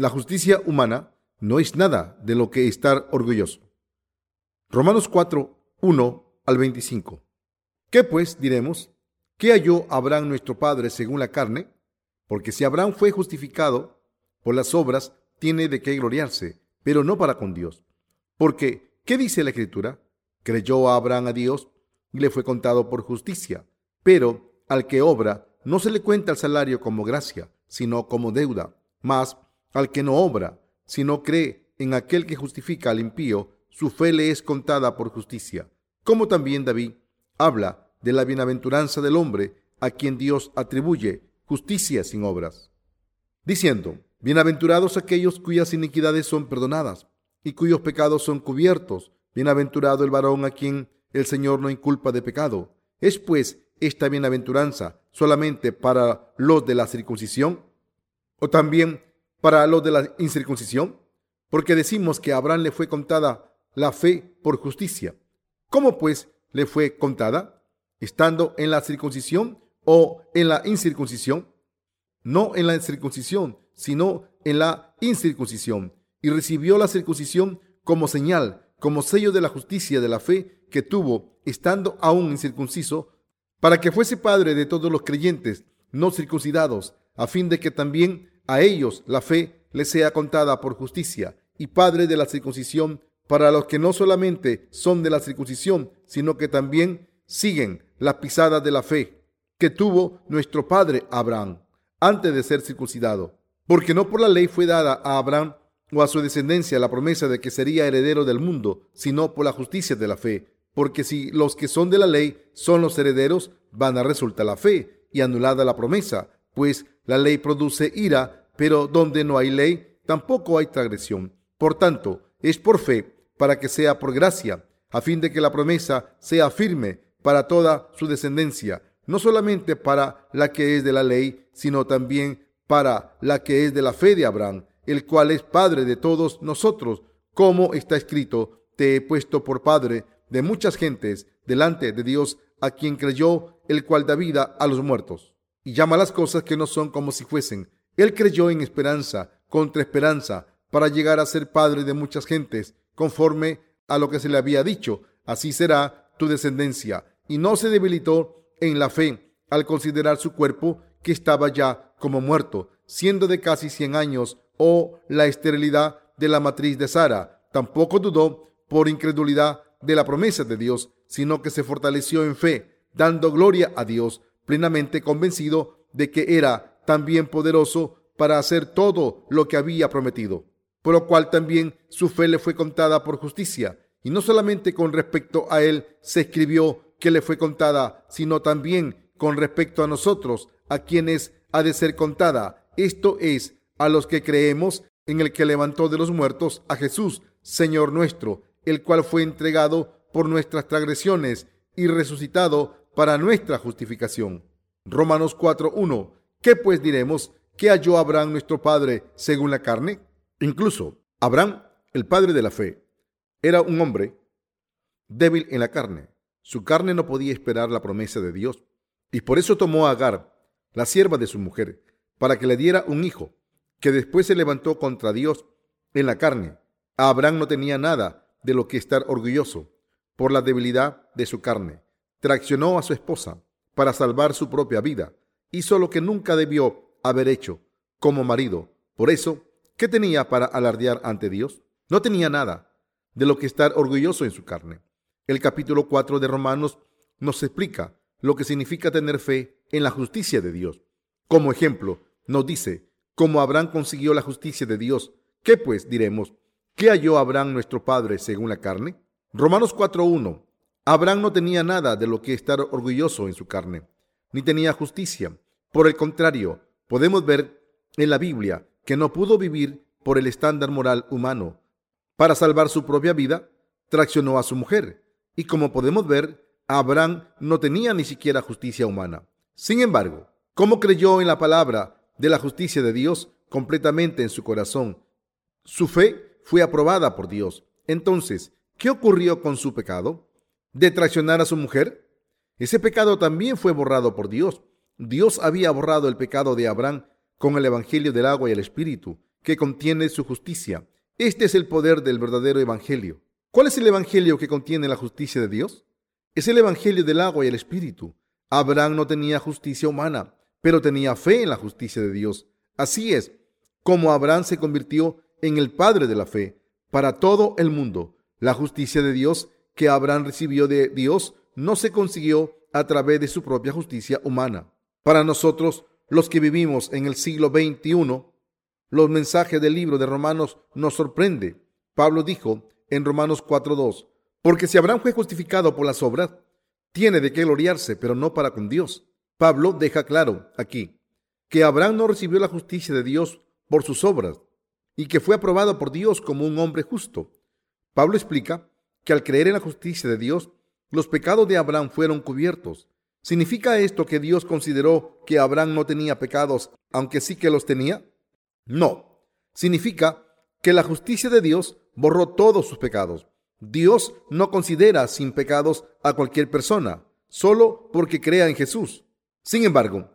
la justicia humana no es nada de lo que estar orgulloso. Romanos 4, 1 al 25. ¿Qué pues diremos? ¿Qué halló Abraham nuestro padre según la carne? Porque si Abraham fue justificado por las obras, tiene de qué gloriarse, pero no para con Dios. Porque, ¿qué dice la Escritura? Creyó Abraham a Dios y le fue contado por justicia. Pero al que obra, no se le cuenta el salario como gracia, sino como deuda. Mas al que no obra, sino cree en aquel que justifica al impío, su fe le es contada por justicia. Como también David habla de la bienaventuranza del hombre a quien Dios atribuye justicia sin obras, diciendo, Bienaventurados aquellos cuyas iniquidades son perdonadas y cuyos pecados son cubiertos. Bienaventurado el varón a quien el Señor no inculpa de pecado. ¿Es pues esta bienaventuranza solamente para los de la circuncisión o también para los de la incircuncisión? Porque decimos que a Abraham le fue contada la fe por justicia. ¿Cómo pues le fue contada? ¿Estando en la circuncisión o en la incircuncisión? No en la circuncisión, sino en la incircuncisión. Y recibió la circuncisión como señal, como sello de la justicia de la fe que tuvo, estando aún incircunciso, para que fuese padre de todos los creyentes no circuncidados, a fin de que también a ellos la fe les sea contada por justicia, y padre de la circuncisión para los que no solamente son de la circuncisión, sino que también siguen la pisada de la fe que tuvo nuestro padre Abraham antes de ser circuncidado. Porque no por la ley fue dada a Abraham o a su descendencia la promesa de que sería heredero del mundo, sino por la justicia de la fe. Porque si los que son de la ley son los herederos, van a resultar la fe y anulada la promesa, pues la ley produce ira, pero donde no hay ley, tampoco hay transgresión. Por tanto, es por fe para que sea por gracia, a fin de que la promesa sea firme para toda su descendencia, no solamente para la que es de la ley, sino también para la que es de la fe de Abraham, el cual es Padre de todos nosotros, como está escrito, te he puesto por Padre de muchas gentes delante de Dios, a quien creyó, el cual da vida a los muertos, y llama las cosas que no son como si fuesen. Él creyó en esperanza, contra esperanza, para llegar a ser Padre de muchas gentes, conforme a lo que se le había dicho, así será tu descendencia. Y no se debilitó en la fe al considerar su cuerpo que estaba ya como muerto, siendo de casi cien años, o la esterilidad de la matriz de Sara. Tampoco dudó por incredulidad de la promesa de Dios, sino que se fortaleció en fe, dando gloria a Dios, plenamente convencido de que era también poderoso para hacer todo lo que había prometido por lo cual también su fe le fue contada por justicia. Y no solamente con respecto a él se escribió que le fue contada, sino también con respecto a nosotros, a quienes ha de ser contada. Esto es, a los que creemos en el que levantó de los muertos a Jesús, Señor nuestro, el cual fue entregado por nuestras transgresiones y resucitado para nuestra justificación. Romanos 4.1. ¿Qué pues diremos? ¿Qué halló Abraham nuestro Padre según la carne? Incluso Abraham, el padre de la fe, era un hombre débil en la carne. Su carne no podía esperar la promesa de Dios y por eso tomó a Agar, la sierva de su mujer, para que le diera un hijo, que después se levantó contra Dios en la carne. Abraham no tenía nada de lo que estar orgulloso por la debilidad de su carne. Traccionó a su esposa para salvar su propia vida. Hizo lo que nunca debió haber hecho como marido. Por eso ¿Qué tenía para alardear ante Dios? No tenía nada de lo que estar orgulloso en su carne. El capítulo 4 de Romanos nos explica lo que significa tener fe en la justicia de Dios. Como ejemplo, nos dice, cómo Abraham consiguió la justicia de Dios, ¿qué pues diremos? ¿Qué halló Abraham nuestro padre según la carne? Romanos 4.1. Abraham no tenía nada de lo que estar orgulloso en su carne, ni tenía justicia. Por el contrario, podemos ver en la Biblia que no pudo vivir por el estándar moral humano. Para salvar su propia vida, traccionó a su mujer. Y como podemos ver, Abraham no tenía ni siquiera justicia humana. Sin embargo, como creyó en la palabra de la justicia de Dios completamente en su corazón, su fe fue aprobada por Dios. Entonces, ¿qué ocurrió con su pecado? ¿De traicionar a su mujer? Ese pecado también fue borrado por Dios. Dios había borrado el pecado de Abraham con el Evangelio del agua y el Espíritu, que contiene su justicia. Este es el poder del verdadero Evangelio. ¿Cuál es el Evangelio que contiene la justicia de Dios? Es el Evangelio del agua y el Espíritu. Abraham no tenía justicia humana, pero tenía fe en la justicia de Dios. Así es como Abraham se convirtió en el padre de la fe para todo el mundo. La justicia de Dios que Abraham recibió de Dios no se consiguió a través de su propia justicia humana. Para nosotros, los que vivimos en el siglo XXI, los mensajes del libro de Romanos nos sorprende. Pablo dijo en Romanos 4.2, porque si Abraham fue justificado por las obras, tiene de qué gloriarse, pero no para con Dios. Pablo deja claro aquí que Abraham no recibió la justicia de Dios por sus obras y que fue aprobado por Dios como un hombre justo. Pablo explica que al creer en la justicia de Dios, los pecados de Abraham fueron cubiertos. ¿Significa esto que Dios consideró que Abraham no tenía pecados, aunque sí que los tenía? No. Significa que la justicia de Dios borró todos sus pecados. Dios no considera sin pecados a cualquier persona, solo porque crea en Jesús. Sin embargo,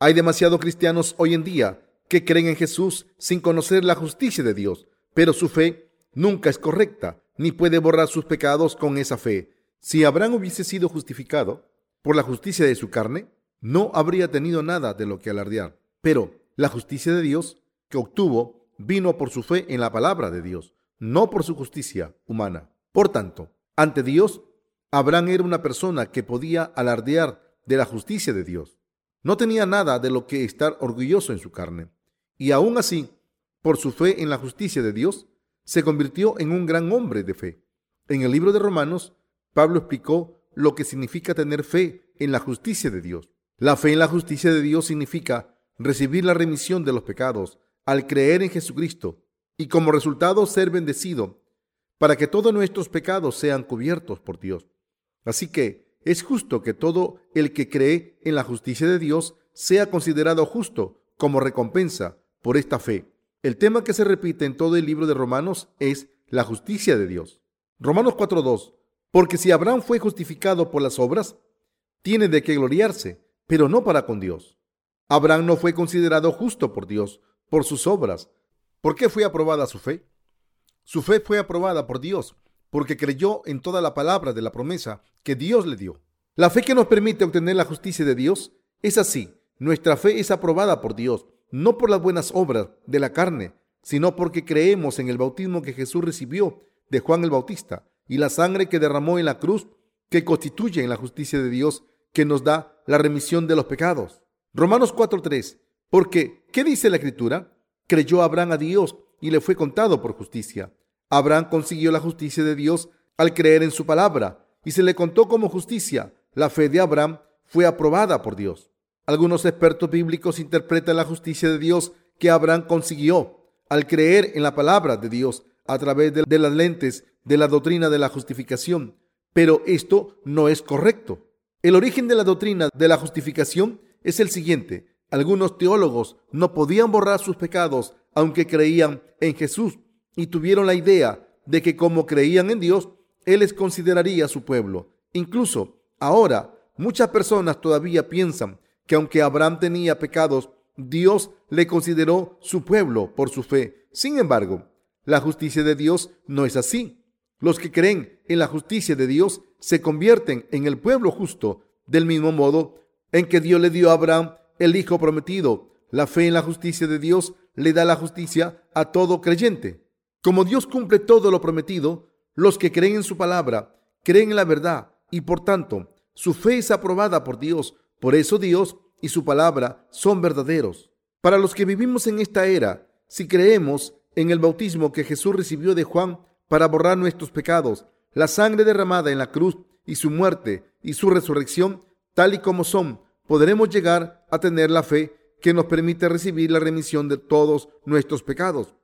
hay demasiados cristianos hoy en día que creen en Jesús sin conocer la justicia de Dios, pero su fe nunca es correcta, ni puede borrar sus pecados con esa fe. Si Abraham hubiese sido justificado por la justicia de su carne, no habría tenido nada de lo que alardear. Pero la justicia de Dios que obtuvo vino por su fe en la palabra de Dios, no por su justicia humana. Por tanto, ante Dios, Abraham era una persona que podía alardear de la justicia de Dios. No tenía nada de lo que estar orgulloso en su carne. Y aún así, por su fe en la justicia de Dios, se convirtió en un gran hombre de fe. En el libro de Romanos, Pablo explicó lo que significa tener fe en la justicia de Dios. La fe en la justicia de Dios significa recibir la remisión de los pecados al creer en Jesucristo y como resultado ser bendecido para que todos nuestros pecados sean cubiertos por Dios. Así que es justo que todo el que cree en la justicia de Dios sea considerado justo como recompensa por esta fe. El tema que se repite en todo el libro de Romanos es la justicia de Dios. Romanos 4.2. Porque si Abraham fue justificado por las obras, tiene de qué gloriarse, pero no para con Dios. Abraham no fue considerado justo por Dios por sus obras. ¿Por qué fue aprobada su fe? Su fe fue aprobada por Dios porque creyó en toda la palabra de la promesa que Dios le dio. La fe que nos permite obtener la justicia de Dios es así. Nuestra fe es aprobada por Dios no por las buenas obras de la carne, sino porque creemos en el bautismo que Jesús recibió de Juan el Bautista y la sangre que derramó en la cruz, que constituye en la justicia de Dios que nos da la remisión de los pecados. Romanos 4:3. Porque, ¿qué dice la Escritura? Creyó Abraham a Dios y le fue contado por justicia. Abraham consiguió la justicia de Dios al creer en su palabra y se le contó como justicia. La fe de Abraham fue aprobada por Dios. Algunos expertos bíblicos interpretan la justicia de Dios que Abraham consiguió al creer en la palabra de Dios a través de, las lentes de la doctrina de la justificación. Pero esto no es correcto. El origen de la doctrina de la justificación es el siguiente. Algunos teólogos no podían borrar sus pecados aunque creían en Jesús y tuvieron la idea de que como creían en Dios, Él les consideraría su pueblo. Incluso ahora muchas personas todavía piensan que aunque Abraham tenía pecados, Dios le consideró su pueblo por su fe. Sin embargo, la justicia de Dios no es así. Los que creen en la justicia de Dios se convierten en el pueblo justo, del mismo modo en que Dios le dio a Abraham el Hijo prometido. La fe en la justicia de Dios le da la justicia a todo creyente. Como Dios cumple todo lo prometido, los que creen en su palabra creen en la verdad y por tanto su fe es aprobada por Dios por eso Dios y su palabra son verdaderos. Para los que vivimos en esta era, si creemos en el bautismo que Jesús recibió de Juan para borrar nuestros pecados, la sangre derramada en la cruz y su muerte y su resurrección, tal y como son, podremos llegar a tener la fe que nos permite recibir la remisión de todos nuestros pecados.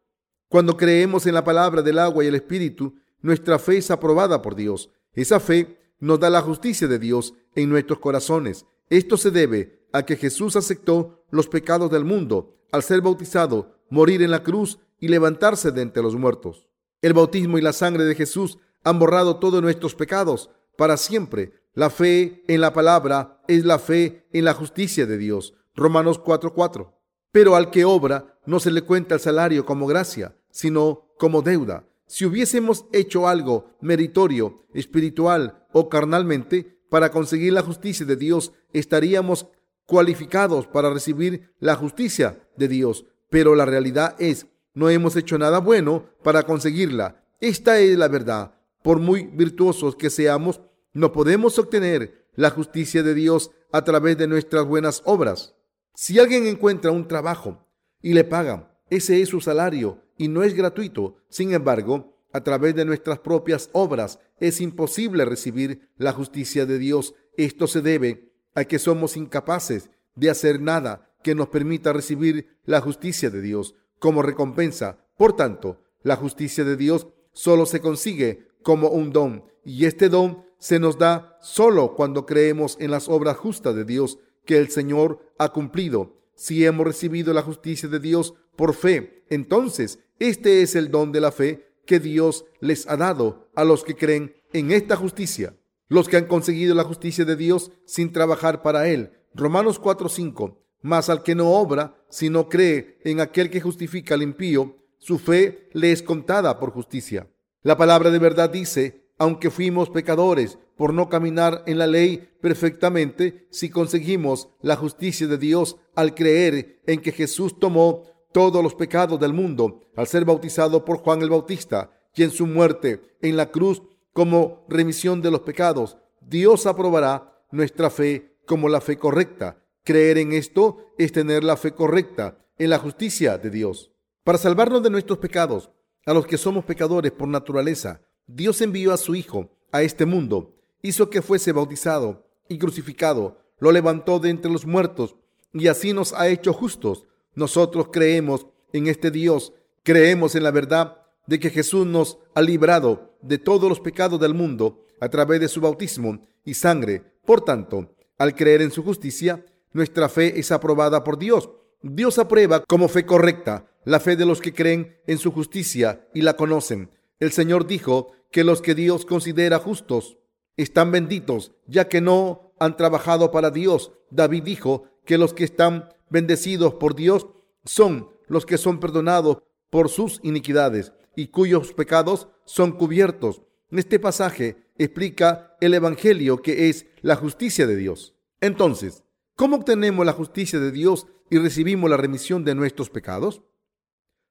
Cuando creemos en la palabra del agua y el Espíritu, nuestra fe es aprobada por Dios. Esa fe nos da la justicia de Dios en nuestros corazones esto se debe a que Jesús aceptó los pecados del mundo al ser bautizado, morir en la cruz y levantarse de entre los muertos. El bautismo y la sangre de Jesús han borrado todos nuestros pecados para siempre. La fe en la palabra es la fe en la justicia de Dios. Romanos 4:4. Pero al que obra no se le cuenta el salario como gracia, sino como deuda. Si hubiésemos hecho algo meritorio, espiritual o carnalmente para conseguir la justicia de Dios, estaríamos cualificados para recibir la justicia de Dios. Pero la realidad es, no hemos hecho nada bueno para conseguirla. Esta es la verdad. Por muy virtuosos que seamos, no podemos obtener la justicia de Dios a través de nuestras buenas obras. Si alguien encuentra un trabajo y le pagan, ese es su salario y no es gratuito. Sin embargo, a través de nuestras propias obras es imposible recibir la justicia de Dios. Esto se debe a que somos incapaces de hacer nada que nos permita recibir la justicia de Dios como recompensa. Por tanto, la justicia de Dios solo se consigue como un don y este don se nos da solo cuando creemos en las obras justas de Dios que el Señor ha cumplido. Si hemos recibido la justicia de Dios por fe, entonces este es el don de la fe que Dios les ha dado a los que creen en esta justicia. Los que han conseguido la justicia de Dios sin trabajar para Él. Romanos 4:5. Mas al que no obra, sino cree en aquel que justifica al impío, su fe le es contada por justicia. La palabra de verdad dice, aunque fuimos pecadores por no caminar en la ley perfectamente, si conseguimos la justicia de Dios al creer en que Jesús tomó todos los pecados del mundo al ser bautizado por Juan el Bautista y en su muerte en la cruz como remisión de los pecados, Dios aprobará nuestra fe como la fe correcta. Creer en esto es tener la fe correcta en la justicia de Dios. Para salvarnos de nuestros pecados, a los que somos pecadores por naturaleza, Dios envió a su Hijo a este mundo, hizo que fuese bautizado y crucificado, lo levantó de entre los muertos y así nos ha hecho justos nosotros creemos en este Dios, creemos en la verdad de que Jesús nos ha librado de todos los pecados del mundo a través de su bautismo y sangre. Por tanto, al creer en su justicia, nuestra fe es aprobada por Dios. Dios aprueba como fe correcta la fe de los que creen en su justicia y la conocen. El Señor dijo que los que Dios considera justos están benditos, ya que no han trabajado para Dios. David dijo que los que están bendecidos por Dios son los que son perdonados por sus iniquidades y cuyos pecados son cubiertos. Este pasaje explica el Evangelio que es la justicia de Dios. Entonces, ¿cómo obtenemos la justicia de Dios y recibimos la remisión de nuestros pecados?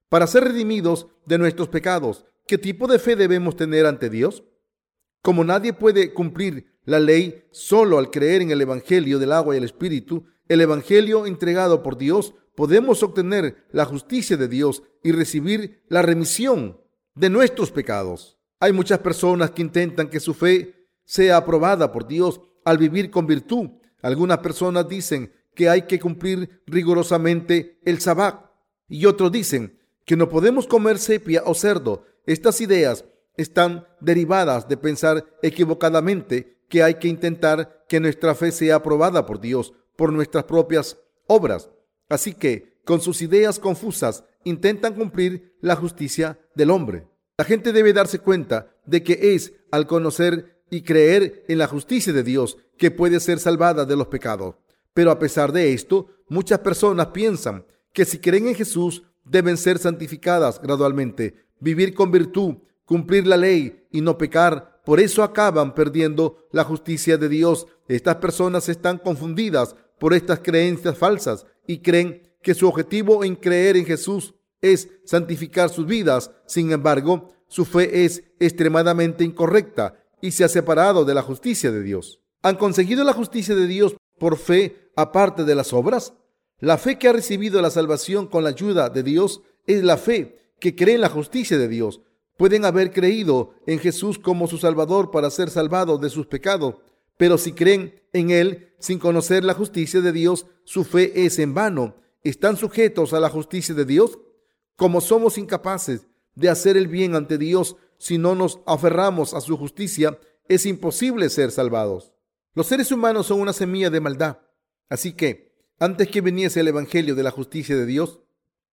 Para ser redimidos de nuestros pecados, ¿qué tipo de fe debemos tener ante Dios? Como nadie puede cumplir la ley solo al creer en el Evangelio del agua y el Espíritu, el Evangelio entregado por Dios, podemos obtener la justicia de Dios y recibir la remisión de nuestros pecados. Hay muchas personas que intentan que su fe sea aprobada por Dios al vivir con virtud. Algunas personas dicen que hay que cumplir rigurosamente el sabbat y otros dicen que no podemos comer sepia o cerdo. Estas ideas están derivadas de pensar equivocadamente que hay que intentar que nuestra fe sea aprobada por Dios por nuestras propias obras. Así que, con sus ideas confusas, intentan cumplir la justicia del hombre. La gente debe darse cuenta de que es al conocer y creer en la justicia de Dios que puede ser salvada de los pecados. Pero a pesar de esto, muchas personas piensan que si creen en Jesús deben ser santificadas gradualmente, vivir con virtud, cumplir la ley y no pecar. Por eso acaban perdiendo la justicia de Dios. Estas personas están confundidas por estas creencias falsas y creen que su objetivo en creer en Jesús es santificar sus vidas. Sin embargo, su fe es extremadamente incorrecta y se ha separado de la justicia de Dios. ¿Han conseguido la justicia de Dios por fe aparte de las obras? La fe que ha recibido la salvación con la ayuda de Dios es la fe que cree en la justicia de Dios. Pueden haber creído en Jesús como su Salvador para ser salvados de sus pecados, pero si creen en Él sin conocer la justicia de Dios, su fe es en vano. ¿Están sujetos a la justicia de Dios? Como somos incapaces de hacer el bien ante Dios si no nos aferramos a su justicia, es imposible ser salvados. Los seres humanos son una semilla de maldad. Así que, antes que viniese el Evangelio de la justicia de Dios,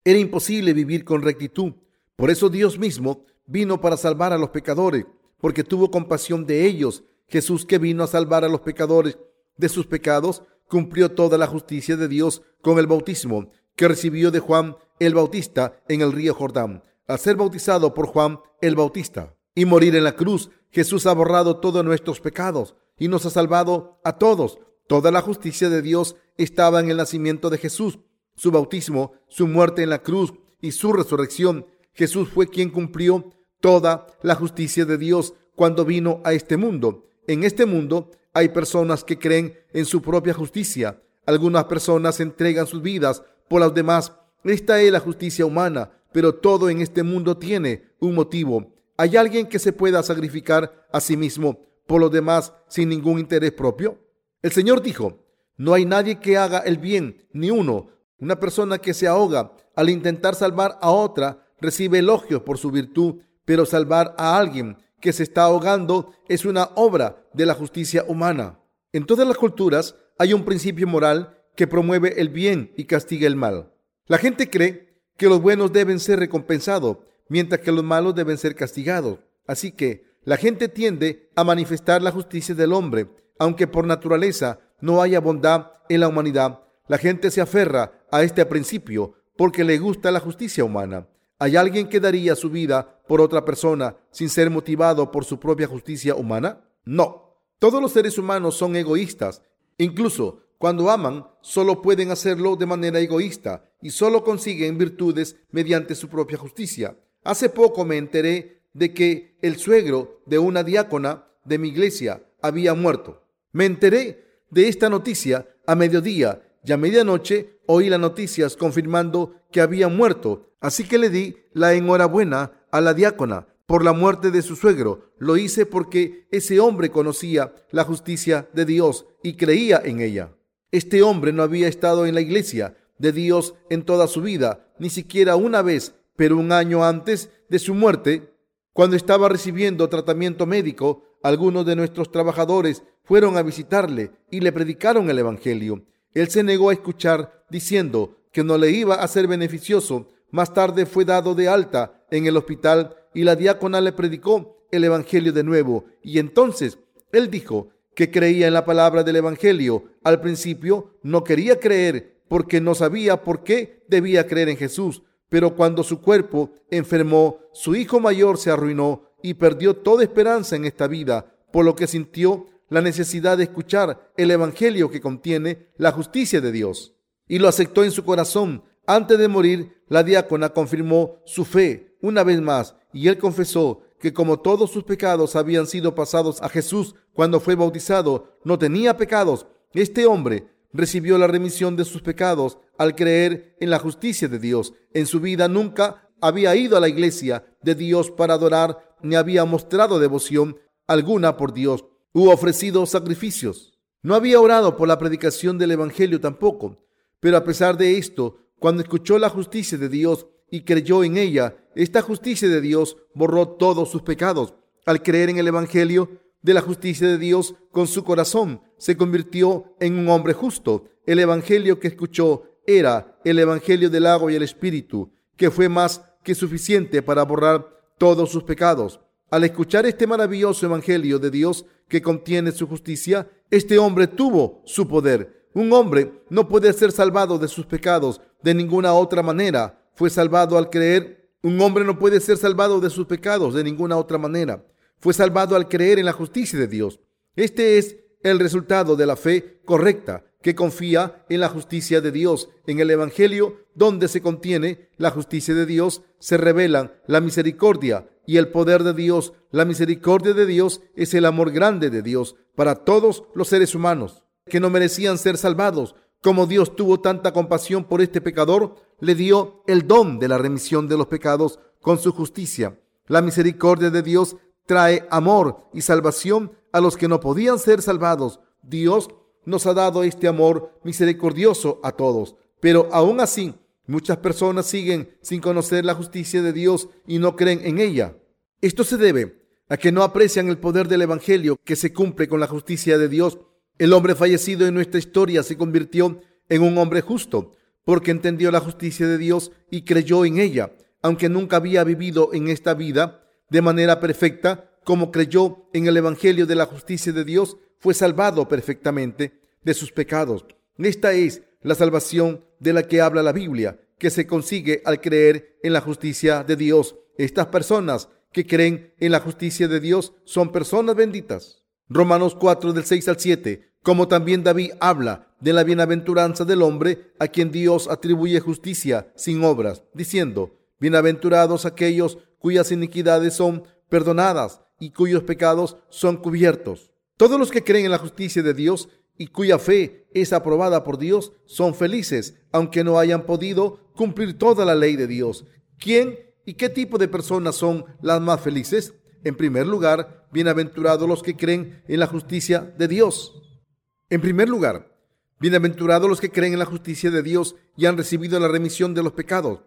era imposible vivir con rectitud. Por eso Dios mismo vino para salvar a los pecadores, porque tuvo compasión de ellos Jesús que vino a salvar a los pecadores de sus pecados, cumplió toda la justicia de Dios con el bautismo que recibió de Juan el Bautista en el río Jordán, al ser bautizado por Juan el Bautista y morir en la cruz, Jesús ha borrado todos nuestros pecados y nos ha salvado a todos. Toda la justicia de Dios estaba en el nacimiento de Jesús, su bautismo, su muerte en la cruz y su resurrección. Jesús fue quien cumplió toda la justicia de Dios cuando vino a este mundo. En este mundo hay personas que creen en su propia justicia. Algunas personas entregan sus vidas por los demás. Esta es la justicia humana, pero todo en este mundo tiene un motivo. ¿Hay alguien que se pueda sacrificar a sí mismo por los demás sin ningún interés propio? El Señor dijo, no hay nadie que haga el bien, ni uno. Una persona que se ahoga al intentar salvar a otra recibe elogios por su virtud, pero salvar a alguien que se está ahogando es una obra de la justicia humana. En todas las culturas hay un principio moral que promueve el bien y castiga el mal. La gente cree que los buenos deben ser recompensados, mientras que los malos deben ser castigados. Así que la gente tiende a manifestar la justicia del hombre, aunque por naturaleza no haya bondad en la humanidad. La gente se aferra a este principio porque le gusta la justicia humana. ¿Hay alguien que daría su vida por otra persona sin ser motivado por su propia justicia humana? No. Todos los seres humanos son egoístas. Incluso cuando aman, solo pueden hacerlo de manera egoísta y solo consiguen virtudes mediante su propia justicia. Hace poco me enteré de que el suegro de una diácona de mi iglesia había muerto. Me enteré de esta noticia a mediodía y a medianoche oí las noticias confirmando que había muerto. Así que le di la enhorabuena a la diácona por la muerte de su suegro. Lo hice porque ese hombre conocía la justicia de Dios y creía en ella. Este hombre no había estado en la iglesia de Dios en toda su vida, ni siquiera una vez, pero un año antes de su muerte cuando estaba recibiendo tratamiento médico, algunos de nuestros trabajadores fueron a visitarle y le predicaron el Evangelio. Él se negó a escuchar, diciendo que no le iba a ser beneficioso. Más tarde fue dado de alta en el hospital y la diácona le predicó el Evangelio de nuevo. Y entonces él dijo que creía en la palabra del Evangelio. Al principio no quería creer porque no sabía por qué debía creer en Jesús. Pero cuando su cuerpo enfermó, su hijo mayor se arruinó y perdió toda esperanza en esta vida, por lo que sintió la necesidad de escuchar el Evangelio que contiene la justicia de Dios. Y lo aceptó en su corazón. Antes de morir, la diácona confirmó su fe una vez más y él confesó que como todos sus pecados habían sido pasados a Jesús cuando fue bautizado, no tenía pecados. Este hombre recibió la remisión de sus pecados al creer en la justicia de Dios. En su vida nunca había ido a la iglesia de Dios para adorar, ni había mostrado devoción alguna por Dios, u ofrecido sacrificios. No había orado por la predicación del Evangelio tampoco. Pero a pesar de esto, cuando escuchó la justicia de Dios y creyó en ella, esta justicia de Dios borró todos sus pecados. Al creer en el Evangelio, de la justicia de Dios con su corazón, se convirtió en un hombre justo. El Evangelio que escuchó era el Evangelio del agua y el Espíritu, que fue más que suficiente para borrar todos sus pecados. Al escuchar este maravilloso Evangelio de Dios que contiene su justicia, este hombre tuvo su poder. Un hombre no puede ser salvado de sus pecados de ninguna otra manera. Fue salvado al creer. Un hombre no puede ser salvado de sus pecados de ninguna otra manera fue salvado al creer en la justicia de Dios. Este es el resultado de la fe correcta que confía en la justicia de Dios. En el Evangelio, donde se contiene la justicia de Dios, se revelan la misericordia y el poder de Dios. La misericordia de Dios es el amor grande de Dios para todos los seres humanos que no merecían ser salvados. Como Dios tuvo tanta compasión por este pecador, le dio el don de la remisión de los pecados con su justicia. La misericordia de Dios trae amor y salvación a los que no podían ser salvados. Dios nos ha dado este amor misericordioso a todos, pero aún así muchas personas siguen sin conocer la justicia de Dios y no creen en ella. Esto se debe a que no aprecian el poder del Evangelio que se cumple con la justicia de Dios. El hombre fallecido en nuestra historia se convirtió en un hombre justo porque entendió la justicia de Dios y creyó en ella. Aunque nunca había vivido en esta vida, de manera perfecta, como creyó en el Evangelio de la justicia de Dios, fue salvado perfectamente de sus pecados. Esta es la salvación de la que habla la Biblia, que se consigue al creer en la justicia de Dios. Estas personas que creen en la justicia de Dios son personas benditas. Romanos 4 del 6 al 7, como también David habla de la bienaventuranza del hombre a quien Dios atribuye justicia sin obras, diciendo, bienaventurados aquellos cuyas iniquidades son perdonadas y cuyos pecados son cubiertos. Todos los que creen en la justicia de Dios y cuya fe es aprobada por Dios son felices, aunque no hayan podido cumplir toda la ley de Dios. ¿Quién y qué tipo de personas son las más felices? En primer lugar, bienaventurados los que creen en la justicia de Dios. En primer lugar, bienaventurados los que creen en la justicia de Dios y han recibido la remisión de los pecados,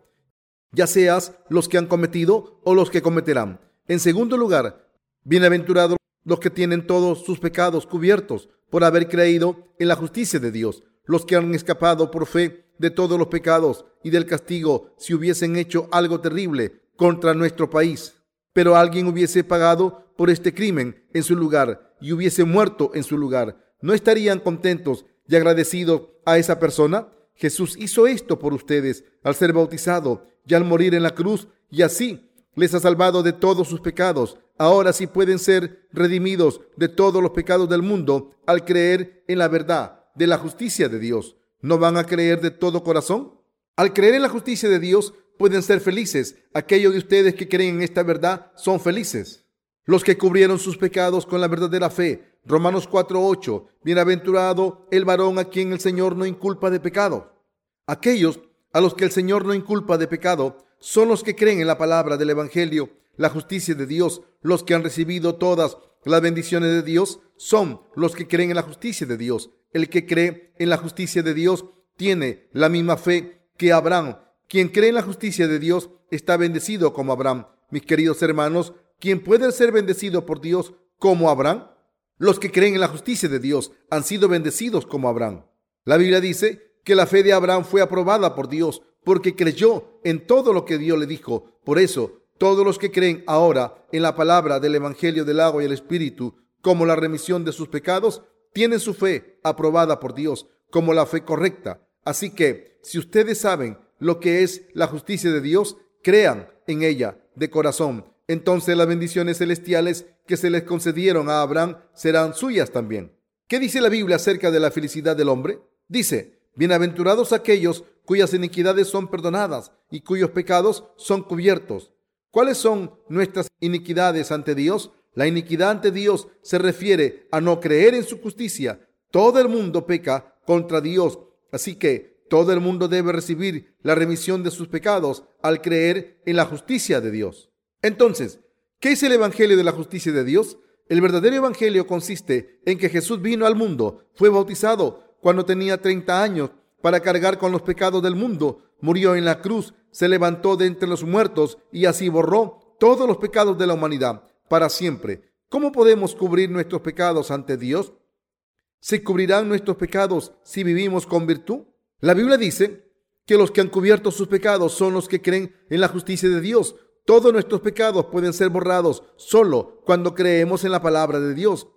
ya seas los que han cometido o los que cometerán. En segundo lugar, bienaventurados los que tienen todos sus pecados cubiertos por haber creído en la justicia de Dios, los que han escapado por fe de todos los pecados y del castigo si hubiesen hecho algo terrible contra nuestro país. Pero alguien hubiese pagado por este crimen en su lugar y hubiese muerto en su lugar. ¿No estarían contentos y agradecidos a esa persona? Jesús hizo esto por ustedes al ser bautizado y al morir en la cruz y así les ha salvado de todos sus pecados. Ahora sí pueden ser redimidos de todos los pecados del mundo al creer en la verdad de la justicia de Dios. ¿No van a creer de todo corazón? Al creer en la justicia de Dios pueden ser felices. Aquellos de ustedes que creen en esta verdad son felices. Los que cubrieron sus pecados con la verdadera fe. Romanos 4:8. Bienaventurado el varón a quien el Señor no inculpa de pecado. Aquellos a los que el Señor no inculpa de pecado son los que creen en la palabra del Evangelio, la justicia de Dios, los que han recibido todas las bendiciones de Dios, son los que creen en la justicia de Dios. El que cree en la justicia de Dios tiene la misma fe que Abraham. Quien cree en la justicia de Dios está bendecido como Abraham. Mis queridos hermanos, ¿quién puede ser bendecido por Dios como Abraham? Los que creen en la justicia de Dios han sido bendecidos como Abraham. La Biblia dice que la fe de Abraham fue aprobada por Dios porque creyó en todo lo que Dios le dijo. Por eso, todos los que creen ahora en la palabra del Evangelio del agua y el Espíritu como la remisión de sus pecados, tienen su fe aprobada por Dios como la fe correcta. Así que, si ustedes saben lo que es la justicia de Dios, crean en ella de corazón. Entonces las bendiciones celestiales que se les concedieron a Abraham serán suyas también. ¿Qué dice la Biblia acerca de la felicidad del hombre? Dice, bienaventurados aquellos cuyas iniquidades son perdonadas y cuyos pecados son cubiertos. ¿Cuáles son nuestras iniquidades ante Dios? La iniquidad ante Dios se refiere a no creer en su justicia. Todo el mundo peca contra Dios, así que todo el mundo debe recibir la remisión de sus pecados al creer en la justicia de Dios. Entonces, ¿qué es el Evangelio de la justicia de Dios? El verdadero Evangelio consiste en que Jesús vino al mundo, fue bautizado cuando tenía 30 años para cargar con los pecados del mundo, murió en la cruz, se levantó de entre los muertos y así borró todos los pecados de la humanidad para siempre. ¿Cómo podemos cubrir nuestros pecados ante Dios? ¿Se cubrirán nuestros pecados si vivimos con virtud? La Biblia dice que los que han cubierto sus pecados son los que creen en la justicia de Dios. Todos nuestros pecados pueden ser borrados solo cuando creemos en la palabra de Dios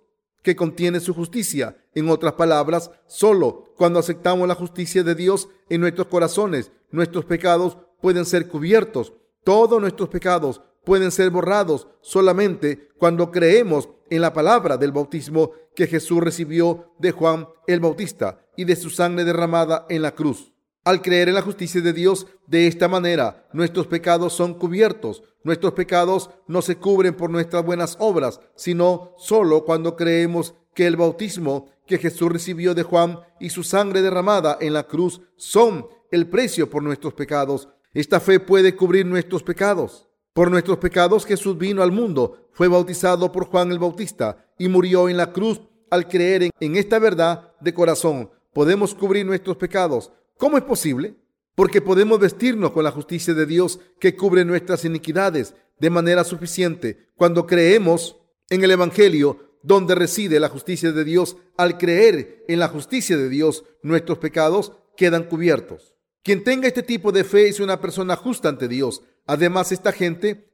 que contiene su justicia. En otras palabras, solo cuando aceptamos la justicia de Dios en nuestros corazones, nuestros pecados pueden ser cubiertos. Todos nuestros pecados pueden ser borrados solamente cuando creemos en la palabra del bautismo que Jesús recibió de Juan el Bautista y de su sangre derramada en la cruz. Al creer en la justicia de Dios de esta manera, nuestros pecados son cubiertos. Nuestros pecados no se cubren por nuestras buenas obras, sino solo cuando creemos que el bautismo que Jesús recibió de Juan y su sangre derramada en la cruz son el precio por nuestros pecados. Esta fe puede cubrir nuestros pecados. Por nuestros pecados Jesús vino al mundo, fue bautizado por Juan el Bautista y murió en la cruz. Al creer en, en esta verdad de corazón, podemos cubrir nuestros pecados ¿Cómo es posible? Porque podemos vestirnos con la justicia de Dios que cubre nuestras iniquidades de manera suficiente cuando creemos en el Evangelio donde reside la justicia de Dios. Al creer en la justicia de Dios, nuestros pecados quedan cubiertos. Quien tenga este tipo de fe es una persona justa ante Dios. Además, esta gente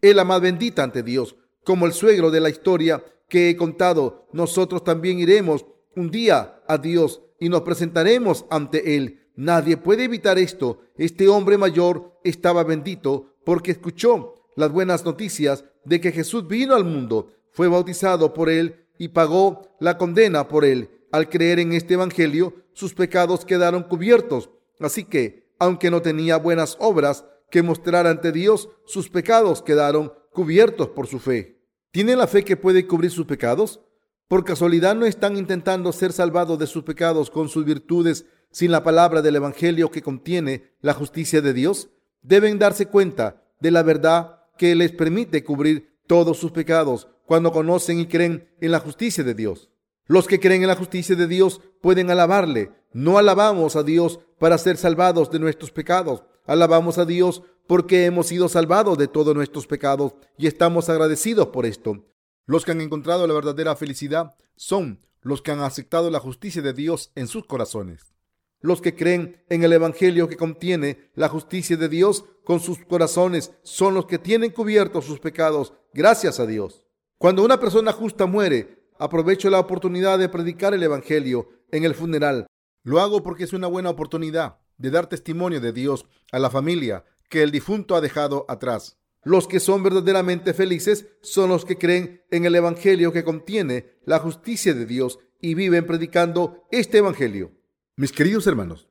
es la más bendita ante Dios. Como el suegro de la historia que he contado, nosotros también iremos un día a Dios y nos presentaremos ante Él. Nadie puede evitar esto. Este hombre mayor estaba bendito porque escuchó las buenas noticias de que Jesús vino al mundo, fue bautizado por Él y pagó la condena por Él. Al creer en este Evangelio, sus pecados quedaron cubiertos. Así que, aunque no tenía buenas obras que mostrar ante Dios, sus pecados quedaron cubiertos por su fe. ¿Tiene la fe que puede cubrir sus pecados? ¿Por casualidad no están intentando ser salvados de sus pecados con sus virtudes sin la palabra del Evangelio que contiene la justicia de Dios? Deben darse cuenta de la verdad que les permite cubrir todos sus pecados cuando conocen y creen en la justicia de Dios. Los que creen en la justicia de Dios pueden alabarle. No alabamos a Dios para ser salvados de nuestros pecados. Alabamos a Dios porque hemos sido salvados de todos nuestros pecados y estamos agradecidos por esto. Los que han encontrado la verdadera felicidad son los que han aceptado la justicia de Dios en sus corazones. Los que creen en el Evangelio que contiene la justicia de Dios con sus corazones son los que tienen cubiertos sus pecados gracias a Dios. Cuando una persona justa muere, aprovecho la oportunidad de predicar el Evangelio en el funeral. Lo hago porque es una buena oportunidad de dar testimonio de Dios a la familia que el difunto ha dejado atrás. Los que son verdaderamente felices son los que creen en el Evangelio que contiene la justicia de Dios y viven predicando este Evangelio. Mis queridos hermanos,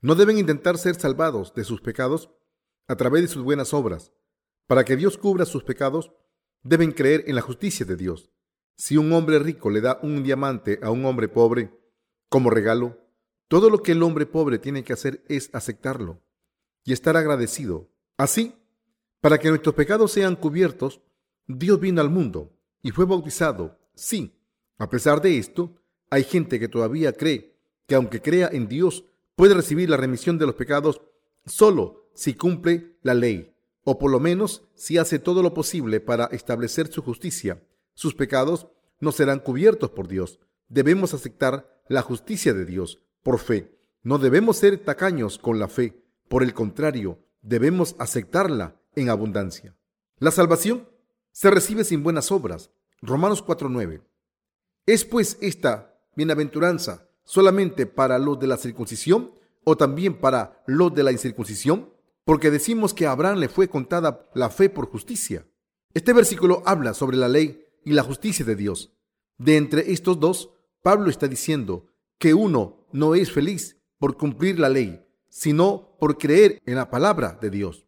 no deben intentar ser salvados de sus pecados a través de sus buenas obras. Para que Dios cubra sus pecados, deben creer en la justicia de Dios. Si un hombre rico le da un diamante a un hombre pobre como regalo, todo lo que el hombre pobre tiene que hacer es aceptarlo y estar agradecido. Así, para que nuestros pecados sean cubiertos, Dios vino al mundo y fue bautizado. Sí, a pesar de esto, hay gente que todavía cree que aunque crea en Dios, puede recibir la remisión de los pecados solo si cumple la ley, o por lo menos si hace todo lo posible para establecer su justicia. Sus pecados no serán cubiertos por Dios. Debemos aceptar la justicia de Dios por fe. No debemos ser tacaños con la fe. Por el contrario, debemos aceptarla en abundancia. La salvación se recibe sin buenas obras. Romanos 4:9. ¿Es pues esta bienaventuranza solamente para los de la circuncisión o también para los de la incircuncisión? Porque decimos que a Abraham le fue contada la fe por justicia. Este versículo habla sobre la ley y la justicia de Dios. De entre estos dos, Pablo está diciendo que uno no es feliz por cumplir la ley, sino por creer en la palabra de Dios.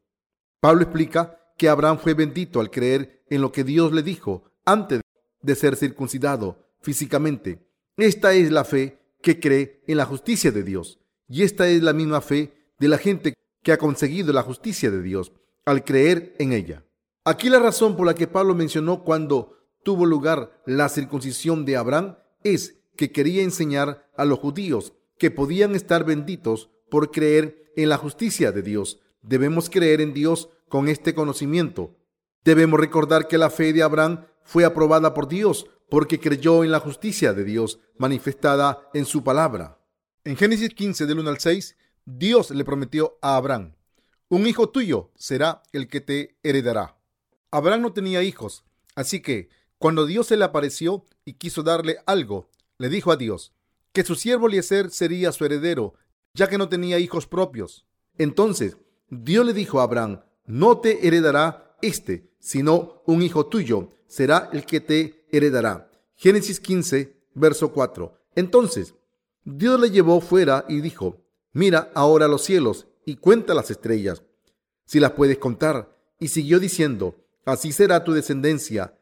Pablo explica que Abraham fue bendito al creer en lo que Dios le dijo antes de ser circuncidado físicamente. Esta es la fe que cree en la justicia de Dios. Y esta es la misma fe de la gente que ha conseguido la justicia de Dios al creer en ella. Aquí la razón por la que Pablo mencionó cuando tuvo lugar la circuncisión de Abraham es que quería enseñar a los judíos que podían estar benditos por creer en la justicia de Dios Debemos creer en Dios con este conocimiento. Debemos recordar que la fe de Abraham fue aprobada por Dios porque creyó en la justicia de Dios manifestada en su palabra. En Génesis 15 del 1 al 6, Dios le prometió a Abraham, un hijo tuyo será el que te heredará. Abraham no tenía hijos, así que cuando Dios se le apareció y quiso darle algo, le dijo a Dios que su siervo Eliezer sería su heredero, ya que no tenía hijos propios. Entonces Dios le dijo a Abraham, no te heredará este, sino un hijo tuyo será el que te heredará. Génesis 15, verso 4. Entonces, Dios le llevó fuera y dijo, mira ahora los cielos y cuenta las estrellas, si las puedes contar. Y siguió diciendo, así será tu descendencia.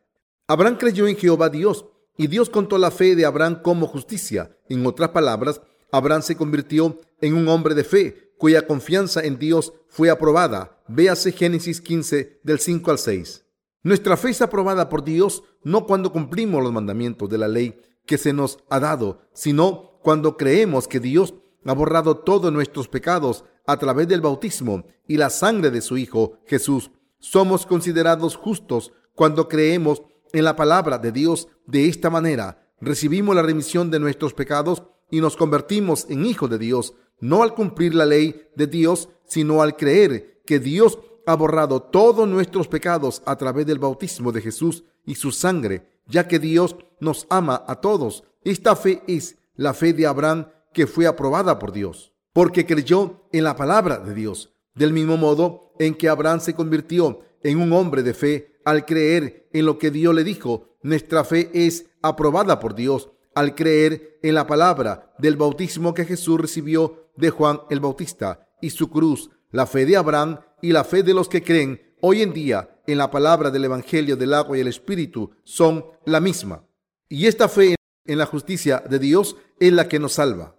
Abraham creyó en Jehová Dios, y Dios contó la fe de Abraham como justicia. En otras palabras, Abraham se convirtió en un hombre de fe, cuya confianza en Dios fue aprobada. Véase Génesis 15 del 5 al 6. Nuestra fe es aprobada por Dios no cuando cumplimos los mandamientos de la ley que se nos ha dado, sino cuando creemos que Dios ha borrado todos nuestros pecados a través del bautismo y la sangre de su Hijo Jesús. Somos considerados justos cuando creemos en la palabra de Dios de esta manera. Recibimos la remisión de nuestros pecados y nos convertimos en hijos de Dios no al cumplir la ley de Dios, sino al creer que Dios ha borrado todos nuestros pecados a través del bautismo de Jesús y su sangre, ya que Dios nos ama a todos. Esta fe es la fe de Abraham que fue aprobada por Dios, porque creyó en la palabra de Dios. Del mismo modo en que Abraham se convirtió en un hombre de fe al creer en lo que Dios le dijo, nuestra fe es aprobada por Dios al creer en la palabra del bautismo que Jesús recibió de Juan el Bautista y su cruz, la fe de Abraham y la fe de los que creen hoy en día en la palabra del Evangelio del agua y el Espíritu son la misma. Y esta fe en la justicia de Dios es la que nos salva.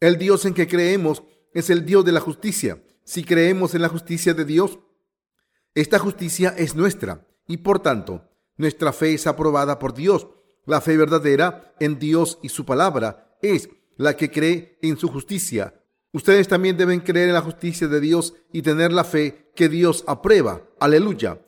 El Dios en que creemos es el Dios de la justicia. Si creemos en la justicia de Dios, esta justicia es nuestra y por tanto nuestra fe es aprobada por Dios. La fe verdadera en Dios y su palabra es la que cree en su justicia. Ustedes también deben creer en la justicia de Dios y tener la fe que Dios aprueba. Aleluya.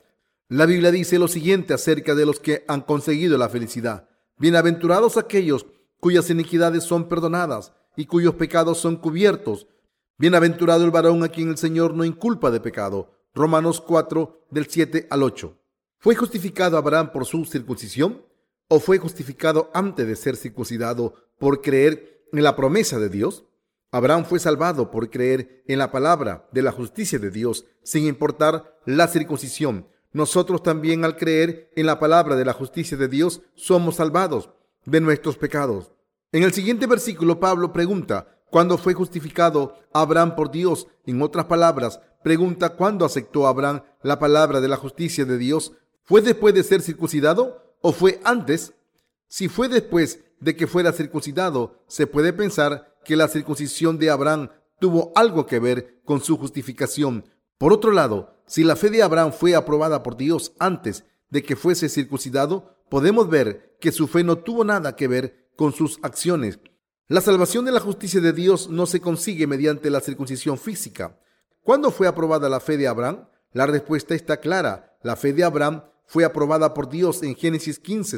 La Biblia dice lo siguiente acerca de los que han conseguido la felicidad. Bienaventurados aquellos cuyas iniquidades son perdonadas y cuyos pecados son cubiertos. Bienaventurado el varón a quien el Señor no inculpa de pecado. Romanos 4 del 7 al 8. ¿Fue justificado Abraham por su circuncisión o fue justificado antes de ser circuncidado por creer en la promesa de Dios? Abraham fue salvado por creer en la palabra de la justicia de Dios, sin importar la circuncisión. Nosotros también al creer en la palabra de la justicia de Dios somos salvados de nuestros pecados. En el siguiente versículo Pablo pregunta, ¿cuándo fue justificado Abraham por Dios? En otras palabras, pregunta cuándo aceptó Abraham la palabra de la justicia de Dios. ¿Fue después de ser circuncidado o fue antes? Si fue después de que fuera circuncidado, se puede pensar que la circuncisión de Abraham tuvo algo que ver con su justificación. Por otro lado, si la fe de Abraham fue aprobada por Dios antes de que fuese circuncidado, podemos ver que su fe no tuvo nada que ver con sus acciones. La salvación de la justicia de Dios no se consigue mediante la circuncisión física. ¿Cuándo fue aprobada la fe de Abraham? La respuesta está clara. La fe de Abraham fue aprobada por Dios en Génesis 15,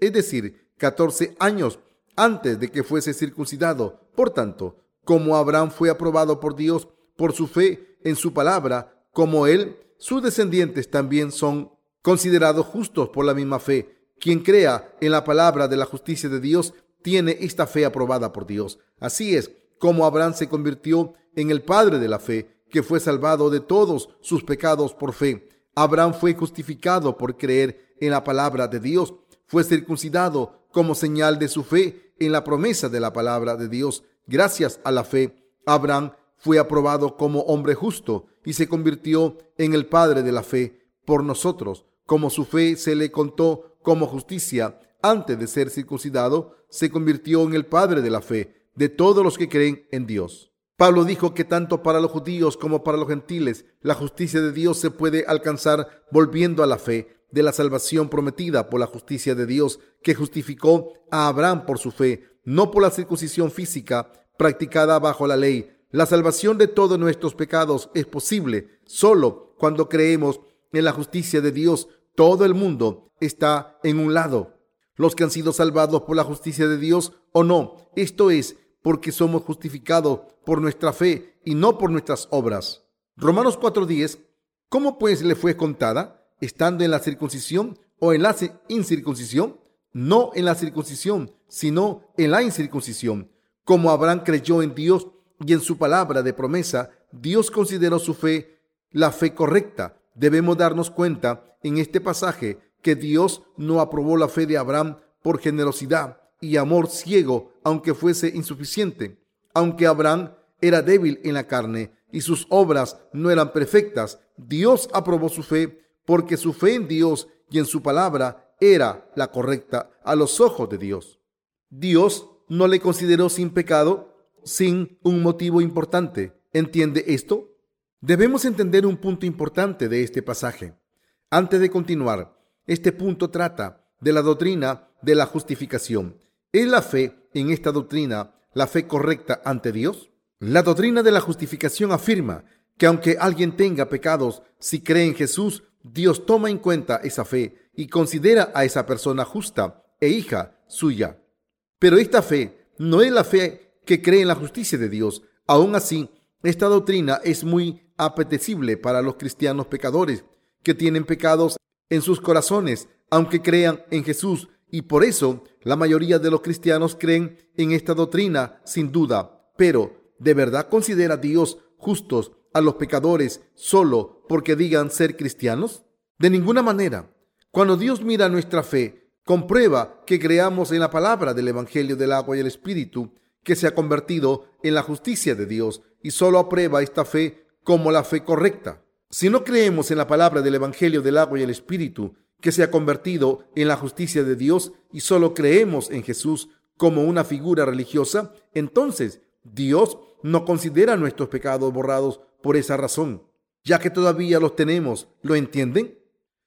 es decir, 14 años antes de que fuese circuncidado. Por tanto, como Abraham fue aprobado por Dios por su fe en su palabra, como él, sus descendientes también son considerados justos por la misma fe. Quien crea en la palabra de la justicia de Dios tiene esta fe aprobada por Dios. Así es como Abraham se convirtió en el padre de la fe, que fue salvado de todos sus pecados por fe. Abraham fue justificado por creer en la palabra de Dios. Fue circuncidado como señal de su fe en la promesa de la palabra de Dios. Gracias a la fe, Abraham fue aprobado como hombre justo y se convirtió en el Padre de la fe por nosotros. Como su fe se le contó como justicia antes de ser circuncidado, se convirtió en el Padre de la fe de todos los que creen en Dios. Pablo dijo que tanto para los judíos como para los gentiles la justicia de Dios se puede alcanzar volviendo a la fe de la salvación prometida por la justicia de Dios que justificó a Abraham por su fe, no por la circuncisión física practicada bajo la ley, la salvación de todos nuestros pecados es posible solo cuando creemos en la justicia de Dios. Todo el mundo está en un lado. Los que han sido salvados por la justicia de Dios o no. Esto es porque somos justificados por nuestra fe y no por nuestras obras. Romanos 4:10. ¿Cómo pues le fue contada? ¿Estando en la circuncisión o en la incircuncisión? No en la circuncisión, sino en la incircuncisión. Como Abraham creyó en Dios, y en su palabra de promesa, Dios consideró su fe la fe correcta. Debemos darnos cuenta en este pasaje que Dios no aprobó la fe de Abraham por generosidad y amor ciego, aunque fuese insuficiente. Aunque Abraham era débil en la carne y sus obras no eran perfectas, Dios aprobó su fe porque su fe en Dios y en su palabra era la correcta a los ojos de Dios. Dios no le consideró sin pecado sin un motivo importante. ¿Entiende esto? Debemos entender un punto importante de este pasaje. Antes de continuar, este punto trata de la doctrina de la justificación. ¿Es la fe en esta doctrina la fe correcta ante Dios? La doctrina de la justificación afirma que aunque alguien tenga pecados, si cree en Jesús, Dios toma en cuenta esa fe y considera a esa persona justa e hija suya. Pero esta fe no es la fe que cree en la justicia de Dios. Aún así, esta doctrina es muy apetecible para los cristianos pecadores que tienen pecados en sus corazones, aunque crean en Jesús. Y por eso la mayoría de los cristianos creen en esta doctrina sin duda. Pero, ¿de verdad considera Dios justos a los pecadores solo porque digan ser cristianos? De ninguna manera. Cuando Dios mira nuestra fe, comprueba que creamos en la palabra del Evangelio del agua y el Espíritu, que se ha convertido en la justicia de Dios, y solo aprueba esta fe como la fe correcta. Si no creemos en la palabra del Evangelio del agua y el Espíritu, que se ha convertido en la justicia de Dios, y solo creemos en Jesús como una figura religiosa, entonces Dios no considera nuestros pecados borrados por esa razón, ya que todavía los tenemos. ¿Lo entienden?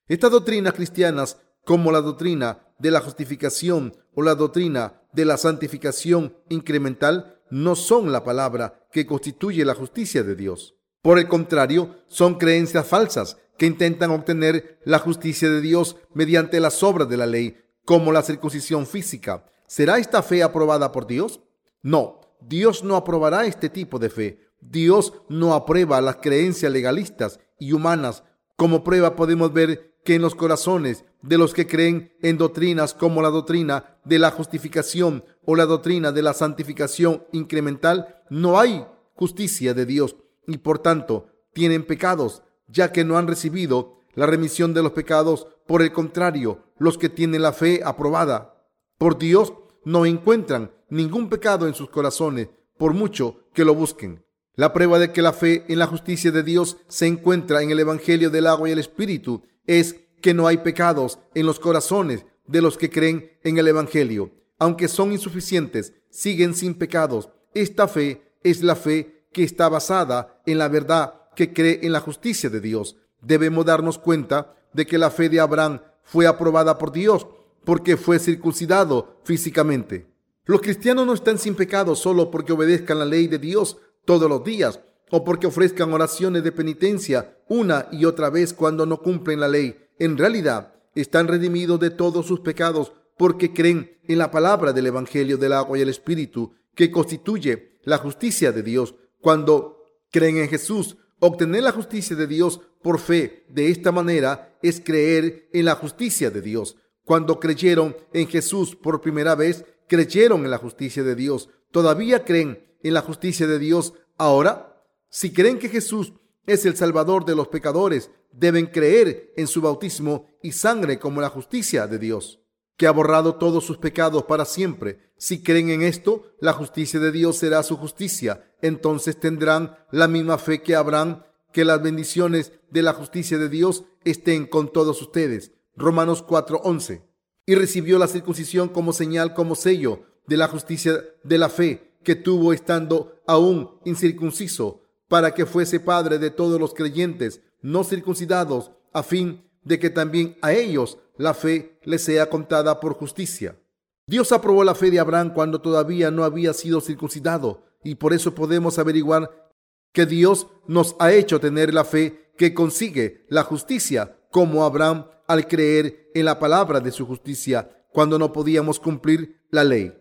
Estas doctrinas cristianas, como la doctrina de la justificación o la doctrina de la santificación incremental, no son la palabra que constituye la justicia de Dios. Por el contrario, son creencias falsas que intentan obtener la justicia de Dios mediante las obras de la ley, como la circuncisión física. ¿Será esta fe aprobada por Dios? No, Dios no aprobará este tipo de fe. Dios no aprueba las creencias legalistas y humanas. Como prueba podemos ver que en los corazones de los que creen en doctrinas como la doctrina de la justificación o la doctrina de la santificación incremental no hay justicia de Dios y por tanto tienen pecados, ya que no han recibido la remisión de los pecados. Por el contrario, los que tienen la fe aprobada por Dios no encuentran ningún pecado en sus corazones, por mucho que lo busquen. La prueba de que la fe en la justicia de Dios se encuentra en el Evangelio del agua y el Espíritu es que no hay pecados en los corazones de los que creen en el Evangelio. Aunque son insuficientes, siguen sin pecados. Esta fe es la fe que está basada en la verdad que cree en la justicia de Dios. Debemos darnos cuenta de que la fe de Abraham fue aprobada por Dios porque fue circuncidado físicamente. Los cristianos no están sin pecado solo porque obedezcan la ley de Dios todos los días o porque ofrezcan oraciones de penitencia una y otra vez cuando no cumplen la ley. En realidad, están redimidos de todos sus pecados porque creen en la palabra del Evangelio del agua y el Espíritu, que constituye la justicia de Dios. Cuando creen en Jesús, obtener la justicia de Dios por fe de esta manera es creer en la justicia de Dios. Cuando creyeron en Jesús por primera vez, creyeron en la justicia de Dios. ¿Todavía creen en la justicia de Dios ahora? Si creen que Jesús es el Salvador de los pecadores, deben creer en su bautismo y sangre como la justicia de Dios, que ha borrado todos sus pecados para siempre. Si creen en esto, la justicia de Dios será su justicia. Entonces tendrán la misma fe que Abraham, que las bendiciones de la justicia de Dios estén con todos ustedes. Romanos 4:11. Y recibió la circuncisión como señal, como sello de la justicia de la fe que tuvo estando aún incircunciso, para que fuese padre de todos los creyentes no circuncidados, a fin de que también a ellos la fe les sea contada por justicia. Dios aprobó la fe de Abraham cuando todavía no había sido circuncidado, y por eso podemos averiguar que Dios nos ha hecho tener la fe que consigue la justicia, como Abraham al creer en la palabra de su justicia cuando no podíamos cumplir la ley.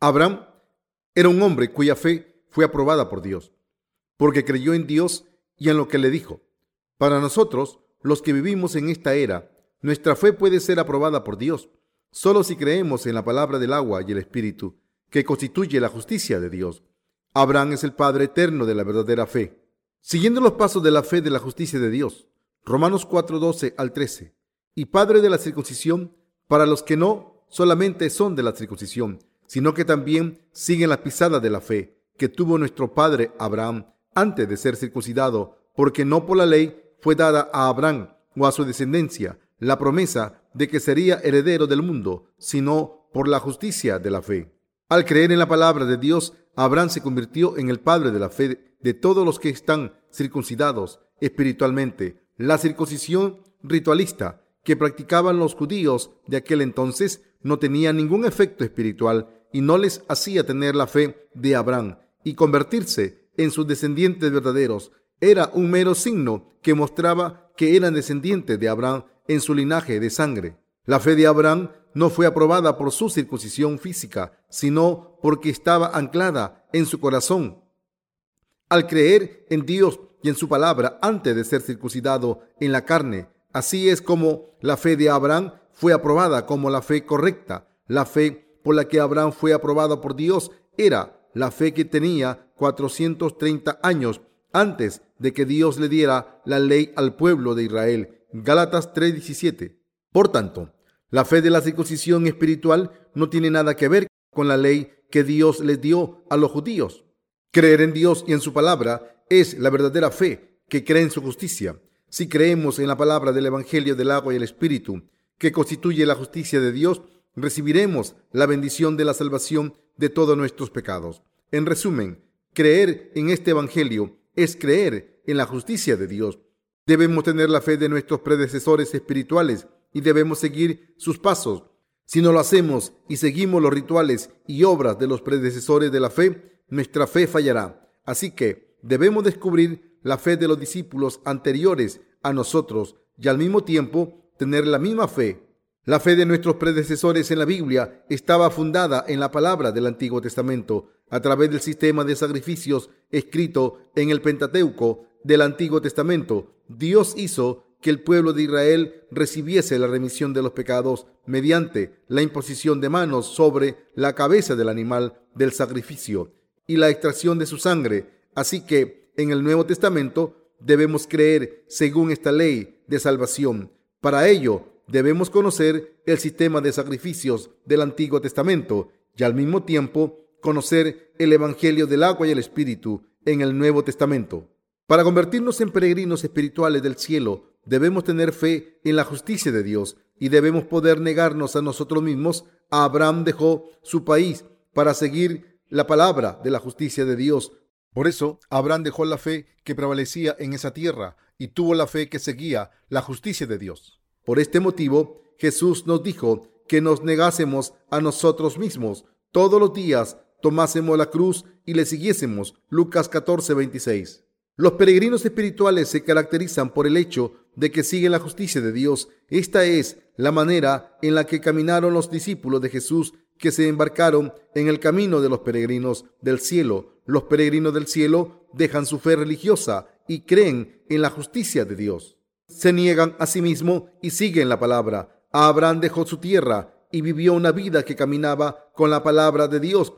Abraham era un hombre cuya fe fue aprobada por Dios, porque creyó en Dios y en lo que le dijo. Para nosotros, los que vivimos en esta era, nuestra fe puede ser aprobada por Dios solo si creemos en la palabra del agua y el Espíritu, que constituye la justicia de Dios. Abraham es el Padre eterno de la verdadera fe. Siguiendo los pasos de la fe de la justicia de Dios, Romanos 4:12 al 13, y Padre de la circuncisión para los que no solamente son de la circuncisión, sino que también siguen las pisadas de la fe que tuvo nuestro padre Abraham antes de ser circuncidado, porque no por la ley fue dada a Abraham o a su descendencia la promesa de que sería heredero del mundo, sino por la justicia de la fe. Al creer en la palabra de Dios, Abraham se convirtió en el padre de la fe de todos los que están circuncidados espiritualmente. La circuncisión ritualista que practicaban los judíos de aquel entonces no tenía ningún efecto espiritual y no les hacía tener la fe de Abraham y convertirse en sus descendientes verdaderos. Era un mero signo que mostraba que eran descendientes de Abraham en su linaje de sangre. La fe de Abraham no fue aprobada por su circuncisión física, sino porque estaba anclada en su corazón. Al creer en Dios y en su palabra antes de ser circuncidado en la carne, Así es como la fe de Abraham fue aprobada como la fe correcta. La fe por la que Abraham fue aprobado por Dios era la fe que tenía 430 años antes de que Dios le diera la ley al pueblo de Israel. Gálatas 3:17. Por tanto, la fe de la circuncisión espiritual no tiene nada que ver con la ley que Dios les dio a los judíos. Creer en Dios y en su palabra es la verdadera fe que cree en su justicia. Si creemos en la palabra del Evangelio del agua y el Espíritu, que constituye la justicia de Dios, recibiremos la bendición de la salvación de todos nuestros pecados. En resumen, creer en este Evangelio es creer en la justicia de Dios. Debemos tener la fe de nuestros predecesores espirituales y debemos seguir sus pasos. Si no lo hacemos y seguimos los rituales y obras de los predecesores de la fe, nuestra fe fallará. Así que debemos descubrir la fe de los discípulos anteriores a nosotros y al mismo tiempo tener la misma fe. La fe de nuestros predecesores en la Biblia estaba fundada en la palabra del Antiguo Testamento a través del sistema de sacrificios escrito en el Pentateuco del Antiguo Testamento. Dios hizo que el pueblo de Israel recibiese la remisión de los pecados mediante la imposición de manos sobre la cabeza del animal del sacrificio y la extracción de su sangre. Así que en el Nuevo Testamento debemos creer según esta ley de salvación. Para ello debemos conocer el sistema de sacrificios del Antiguo Testamento y al mismo tiempo conocer el Evangelio del agua y el Espíritu en el Nuevo Testamento. Para convertirnos en peregrinos espirituales del cielo, debemos tener fe en la justicia de Dios y debemos poder negarnos a nosotros mismos. Abraham dejó su país para seguir la palabra de la justicia de Dios. Por eso, Abraham dejó la fe que prevalecía en esa tierra y tuvo la fe que seguía la justicia de Dios. Por este motivo, Jesús nos dijo que nos negásemos a nosotros mismos todos los días, tomásemos la cruz y le siguiésemos. Lucas 14, 26. Los peregrinos espirituales se caracterizan por el hecho de que siguen la justicia de Dios. Esta es la manera en la que caminaron los discípulos de Jesús que se embarcaron en el camino de los peregrinos del cielo. Los peregrinos del cielo dejan su fe religiosa y creen en la justicia de Dios. Se niegan a sí mismo y siguen la palabra. Abraham dejó su tierra y vivió una vida que caminaba con la palabra de Dios.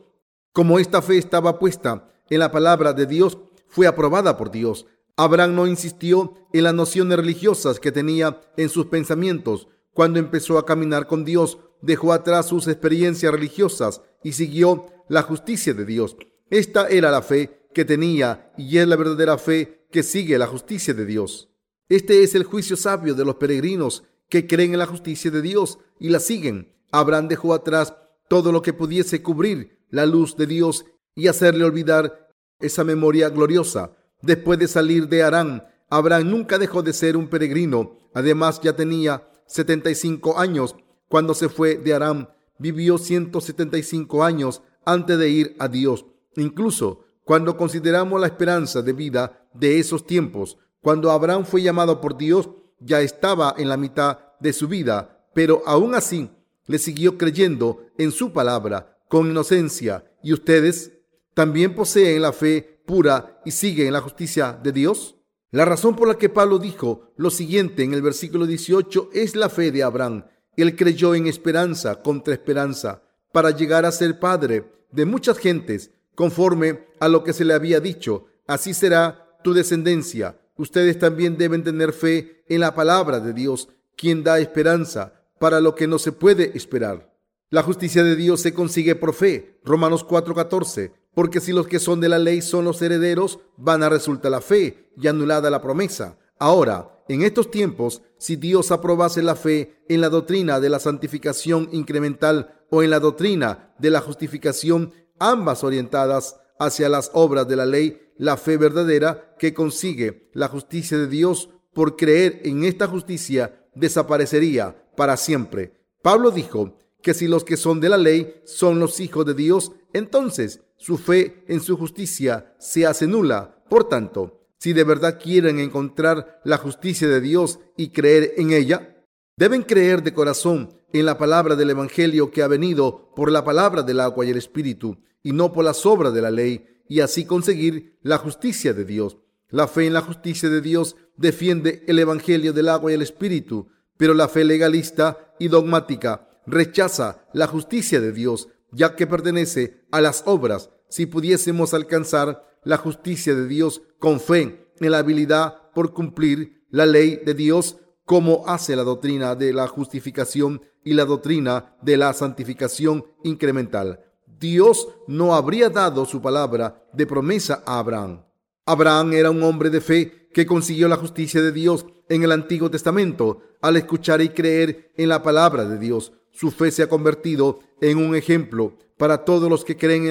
Como esta fe estaba puesta en la palabra de Dios, fue aprobada por Dios. Abraham no insistió en las nociones religiosas que tenía en sus pensamientos. Cuando empezó a caminar con Dios, dejó atrás sus experiencias religiosas y siguió la justicia de Dios. Esta era la fe que tenía y es la verdadera fe que sigue la justicia de Dios. Este es el juicio sabio de los peregrinos que creen en la justicia de Dios y la siguen. Abraham dejó atrás todo lo que pudiese cubrir la luz de Dios y hacerle olvidar esa memoria gloriosa. Después de salir de Arán, Abraham nunca dejó de ser un peregrino. Además, ya tenía 75 años cuando se fue de Arán. Vivió 175 años antes de ir a Dios. Incluso cuando consideramos la esperanza de vida de esos tiempos, cuando Abraham fue llamado por Dios, ya estaba en la mitad de su vida, pero aún así le siguió creyendo en su palabra con inocencia. ¿Y ustedes? También poseen la fe pura y siguen la justicia de Dios? La razón por la que Pablo dijo lo siguiente en el versículo 18 es la fe de Abraham. Él creyó en esperanza contra esperanza para llegar a ser padre de muchas gentes, conforme a lo que se le había dicho. Así será tu descendencia. Ustedes también deben tener fe en la palabra de Dios, quien da esperanza para lo que no se puede esperar. La justicia de Dios se consigue por fe. Romanos 4:14 porque si los que son de la ley son los herederos, van a resultar la fe y anulada la promesa. Ahora, en estos tiempos, si Dios aprobase la fe en la doctrina de la santificación incremental o en la doctrina de la justificación, ambas orientadas hacia las obras de la ley, la fe verdadera que consigue la justicia de Dios por creer en esta justicia desaparecería para siempre. Pablo dijo que si los que son de la ley son los hijos de Dios, entonces su fe en su justicia se hace nula. Por tanto, si de verdad quieren encontrar la justicia de Dios y creer en ella, deben creer de corazón en la palabra del Evangelio que ha venido por la palabra del agua y el Espíritu, y no por las obras de la ley, y así conseguir la justicia de Dios. La fe en la justicia de Dios defiende el Evangelio del agua y el Espíritu, pero la fe legalista y dogmática rechaza la justicia de Dios ya que pertenece a las obras. Si pudiésemos alcanzar la justicia de Dios con fe en la habilidad por cumplir la ley de Dios como hace la doctrina de la justificación y la doctrina de la santificación incremental. Dios no habría dado su palabra de promesa a Abraham. Abraham era un hombre de fe que consiguió la justicia de Dios en el Antiguo Testamento al escuchar y creer en la palabra de Dios. Su fe se ha convertido en un ejemplo para todos los que creen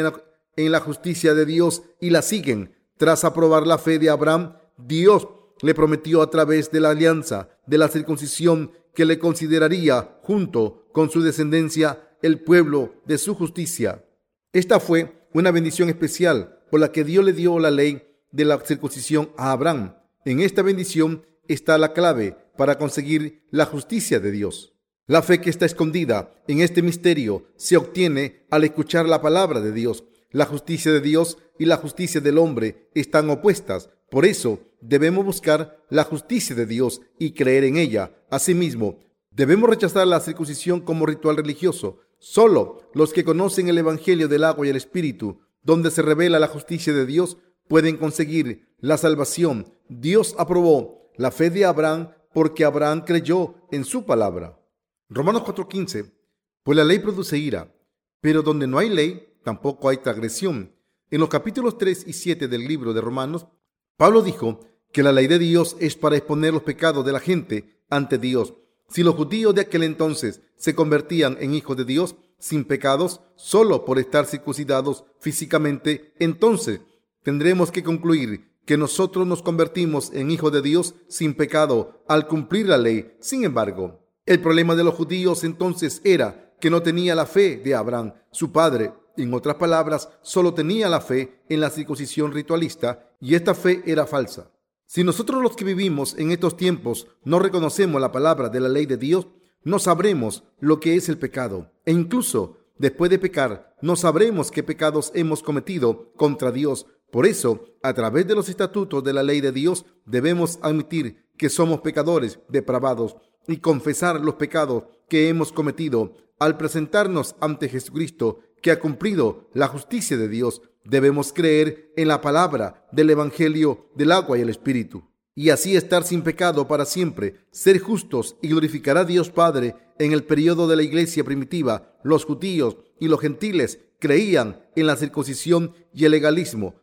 en la, justicia de Dios y la siguen. Tras aprobar la fe de Abraham, Dios le prometió a través de la alianza de la circuncisión que le consideraría, junto con su descendencia, el pueblo de su justicia. Esta fue una bendición especial por la que Dios le dio la ley de la circuncisión a Abraham. En esta bendición está la clave para conseguir la justicia de Dios. La fe que está escondida en este misterio se obtiene al escuchar la palabra de Dios. La justicia de Dios y la justicia del hombre están opuestas. Por eso debemos buscar la justicia de Dios y creer en ella. Asimismo, debemos rechazar la circuncisión como ritual religioso. Solo los que conocen el Evangelio del agua y el Espíritu, donde se revela la justicia de Dios, pueden conseguir la salvación. Dios aprobó la fe de Abraham porque Abraham creyó en su palabra. Romanos 4:15. Pues la ley produce ira, pero donde no hay ley, tampoco hay transgresión. En los capítulos 3 y 7 del libro de Romanos, Pablo dijo que la ley de Dios es para exponer los pecados de la gente ante Dios. Si los judíos de aquel entonces se convertían en hijos de Dios sin pecados solo por estar circuncidados físicamente, entonces tendremos que concluir que nosotros nos convertimos en hijos de Dios sin pecado al cumplir la ley. Sin embargo, el problema de los judíos entonces era que no tenía la fe de Abraham, su padre. En otras palabras, solo tenía la fe en la circuncisión ritualista y esta fe era falsa. Si nosotros los que vivimos en estos tiempos no reconocemos la palabra de la ley de Dios, no sabremos lo que es el pecado. E incluso después de pecar, no sabremos qué pecados hemos cometido contra Dios. Por eso, a través de los estatutos de la ley de Dios, debemos admitir que somos pecadores depravados y confesar los pecados que hemos cometido al presentarnos ante Jesucristo, que ha cumplido la justicia de Dios, debemos creer en la palabra del Evangelio del agua y el Espíritu, y así estar sin pecado para siempre, ser justos y glorificar a Dios Padre. En el periodo de la iglesia primitiva, los judíos y los gentiles creían en la circuncisión y el legalismo,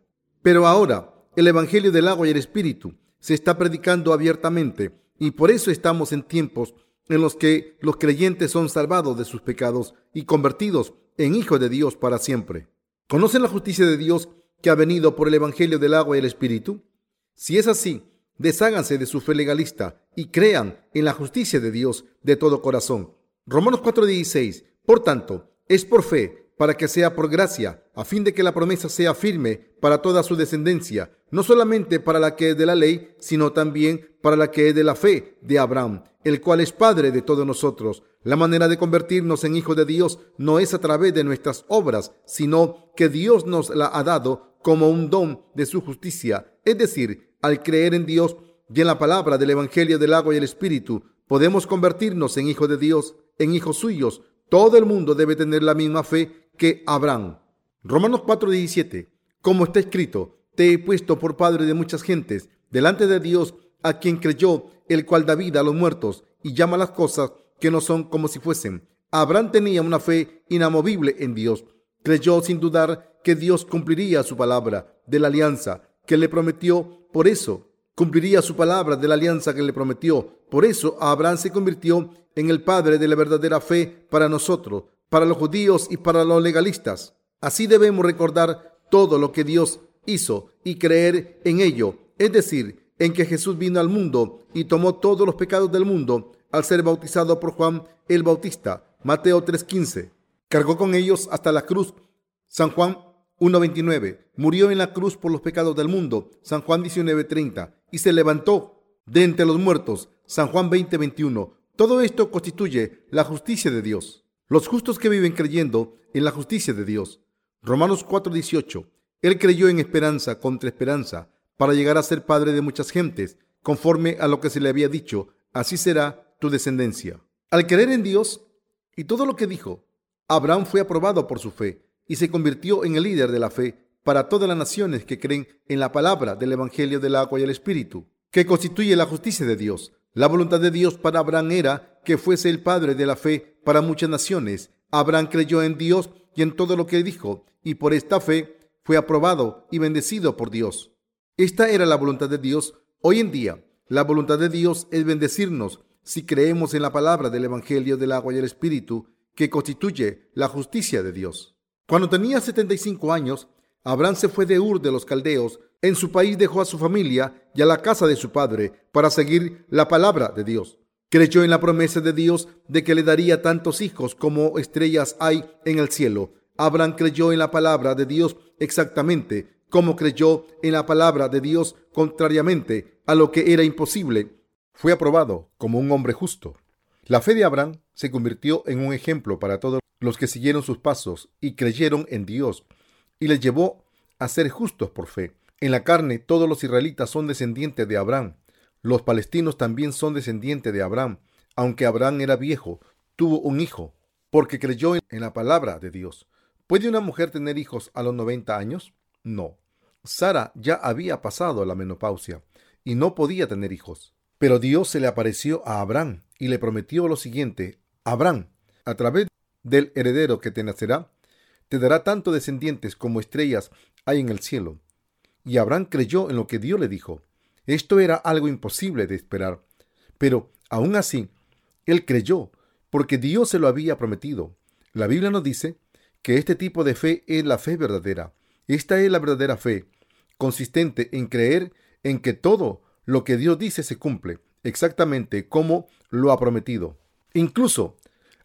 pero ahora el Evangelio del agua y el Espíritu se está predicando abiertamente y por eso estamos en tiempos en los que los creyentes son salvados de sus pecados y convertidos en hijos de Dios para siempre. ¿Conocen la justicia de Dios que ha venido por el Evangelio del agua y el Espíritu? Si es así, desháganse de su fe legalista y crean en la justicia de Dios de todo corazón. Romanos 4:16. Por tanto, es por fe para que sea por gracia, a fin de que la promesa sea firme para toda su descendencia, no solamente para la que es de la ley, sino también para la que es de la fe de Abraham, el cual es Padre de todos nosotros. La manera de convertirnos en hijos de Dios no es a través de nuestras obras, sino que Dios nos la ha dado como un don de su justicia, es decir, al creer en Dios y en la palabra del Evangelio del agua y el Espíritu, podemos convertirnos en hijos de Dios, en hijos suyos. Todo el mundo debe tener la misma fe que Abraham. Romanos 4:17. Como está escrito, te he puesto por padre de muchas gentes, delante de Dios, a quien creyó, el cual da vida a los muertos y llama las cosas que no son como si fuesen. Abraham tenía una fe inamovible en Dios. Creyó sin dudar que Dios cumpliría su palabra de la alianza que le prometió. Por eso, cumpliría su palabra de la alianza que le prometió. Por eso, Abraham se convirtió en el padre de la verdadera fe para nosotros para los judíos y para los legalistas. Así debemos recordar todo lo que Dios hizo y creer en ello, es decir, en que Jesús vino al mundo y tomó todos los pecados del mundo al ser bautizado por Juan el Bautista. Mateo 3:15. Cargó con ellos hasta la cruz. San Juan 1:29. Murió en la cruz por los pecados del mundo. San Juan 19:30. Y se levantó de entre los muertos. San Juan 20:21. Todo esto constituye la justicia de Dios. Los justos que viven creyendo en la justicia de Dios. Romanos 4:18. Él creyó en esperanza contra esperanza para llegar a ser padre de muchas gentes, conforme a lo que se le había dicho, así será tu descendencia. Al creer en Dios y todo lo que dijo, Abraham fue aprobado por su fe y se convirtió en el líder de la fe para todas las naciones que creen en la palabra del Evangelio del agua y el Espíritu, que constituye la justicia de Dios. La voluntad de Dios para Abraham era que fuese el padre de la fe para muchas naciones. Abraham creyó en Dios y en todo lo que dijo, y por esta fe fue aprobado y bendecido por Dios. Esta era la voluntad de Dios. Hoy en día, la voluntad de Dios es bendecirnos si creemos en la palabra del Evangelio del agua y el Espíritu, que constituye la justicia de Dios. Cuando tenía 75 años, Abraham se fue de Ur de los Caldeos. En su país dejó a su familia y a la casa de su padre para seguir la palabra de Dios. Creyó en la promesa de Dios de que le daría tantos hijos como estrellas hay en el cielo. Abraham creyó en la palabra de Dios exactamente como creyó en la palabra de Dios contrariamente a lo que era imposible. Fue aprobado como un hombre justo. La fe de Abraham se convirtió en un ejemplo para todos los que siguieron sus pasos y creyeron en Dios y les llevó a ser justos por fe. En la carne todos los israelitas son descendientes de Abraham. Los palestinos también son descendientes de Abraham. Aunque Abraham era viejo, tuvo un hijo, porque creyó en la palabra de Dios. ¿Puede una mujer tener hijos a los 90 años? No. Sara ya había pasado la menopausia y no podía tener hijos. Pero Dios se le apareció a Abraham y le prometió lo siguiente, Abraham, a través del heredero que te nacerá, te dará tanto descendientes como estrellas hay en el cielo. Y Abraham creyó en lo que Dios le dijo. Esto era algo imposible de esperar. Pero, aún así, él creyó, porque Dios se lo había prometido. La Biblia nos dice que este tipo de fe es la fe verdadera. Esta es la verdadera fe, consistente en creer en que todo lo que Dios dice se cumple, exactamente como lo ha prometido. Incluso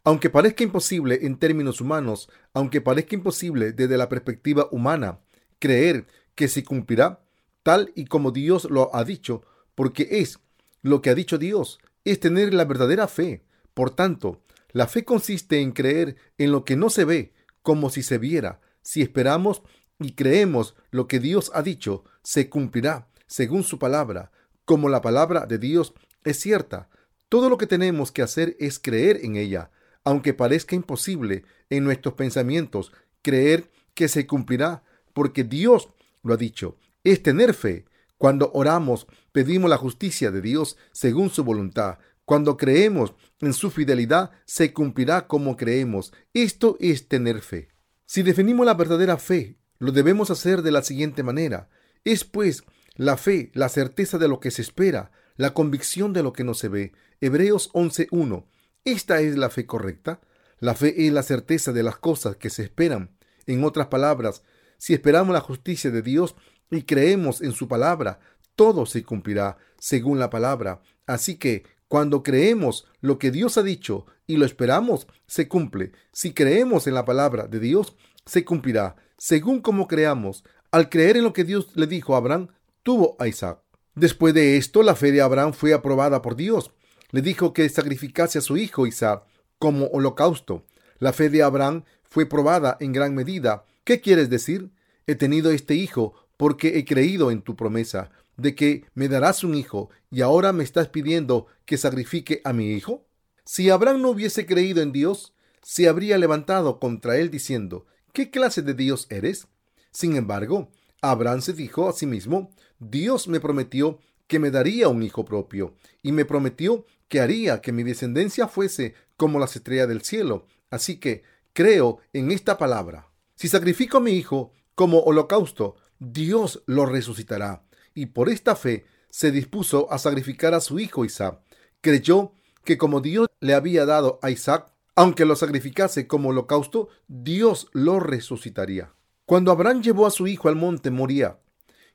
aunque parezca imposible en términos humanos, aunque parezca imposible desde la perspectiva humana, creer que se cumplirá tal y como Dios lo ha dicho, porque es lo que ha dicho Dios, es tener la verdadera fe. Por tanto, la fe consiste en creer en lo que no se ve como si se viera. Si esperamos y creemos lo que Dios ha dicho, se cumplirá según su palabra. Como la palabra de Dios es cierta, todo lo que tenemos que hacer es creer en ella aunque parezca imposible en nuestros pensamientos creer que se cumplirá, porque Dios lo ha dicho, es tener fe. Cuando oramos, pedimos la justicia de Dios según su voluntad. Cuando creemos en su fidelidad, se cumplirá como creemos. Esto es tener fe. Si definimos la verdadera fe, lo debemos hacer de la siguiente manera. Es pues la fe, la certeza de lo que se espera, la convicción de lo que no se ve. Hebreos 11.1. ¿Esta es la fe correcta? La fe es la certeza de las cosas que se esperan. En otras palabras, si esperamos la justicia de Dios y creemos en su palabra, todo se cumplirá según la palabra. Así que cuando creemos lo que Dios ha dicho y lo esperamos, se cumple. Si creemos en la palabra de Dios, se cumplirá según como creamos. Al creer en lo que Dios le dijo a Abraham, tuvo a Isaac. Después de esto, la fe de Abraham fue aprobada por Dios le dijo que sacrificase a su hijo Isaac como holocausto. La fe de Abraham fue probada en gran medida. ¿Qué quieres decir? He tenido este hijo porque he creído en tu promesa de que me darás un hijo y ahora me estás pidiendo que sacrifique a mi hijo. Si Abraham no hubiese creído en Dios, se habría levantado contra él diciendo, ¿qué clase de Dios eres? Sin embargo, Abraham se dijo a sí mismo, Dios me prometió que me daría un hijo propio y me prometió que haría que mi descendencia fuese como las estrellas del cielo. Así que creo en esta palabra. Si sacrifico a mi hijo como holocausto, Dios lo resucitará. Y por esta fe se dispuso a sacrificar a su hijo Isaac. Creyó que como Dios le había dado a Isaac, aunque lo sacrificase como holocausto, Dios lo resucitaría. Cuando Abraham llevó a su hijo al monte Moría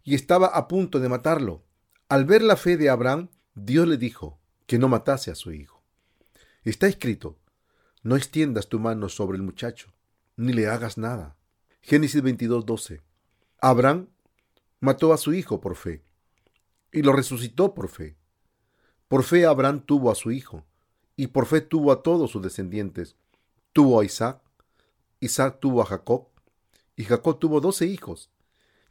y estaba a punto de matarlo, al ver la fe de Abraham, Dios le dijo, que no matase a su hijo. Está escrito, no extiendas tu mano sobre el muchacho, ni le hagas nada. Génesis 22, 12. Abraham mató a su hijo por fe y lo resucitó por fe. Por fe Abraham tuvo a su hijo y por fe tuvo a todos sus descendientes. Tuvo a Isaac, Isaac tuvo a Jacob y Jacob tuvo doce hijos.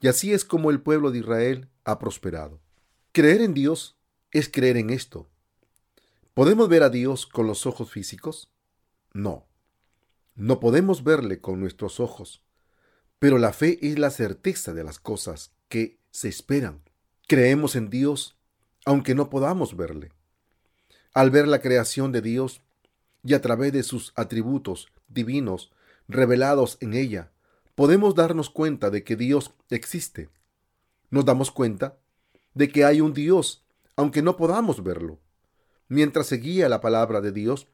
Y así es como el pueblo de Israel ha prosperado. Creer en Dios es creer en esto, ¿Podemos ver a Dios con los ojos físicos? No. No podemos verle con nuestros ojos. Pero la fe es la certeza de las cosas que se esperan. Creemos en Dios aunque no podamos verle. Al ver la creación de Dios y a través de sus atributos divinos revelados en ella, podemos darnos cuenta de que Dios existe. Nos damos cuenta de que hay un Dios, aunque no podamos verlo. Mientras seguía la palabra de Dios,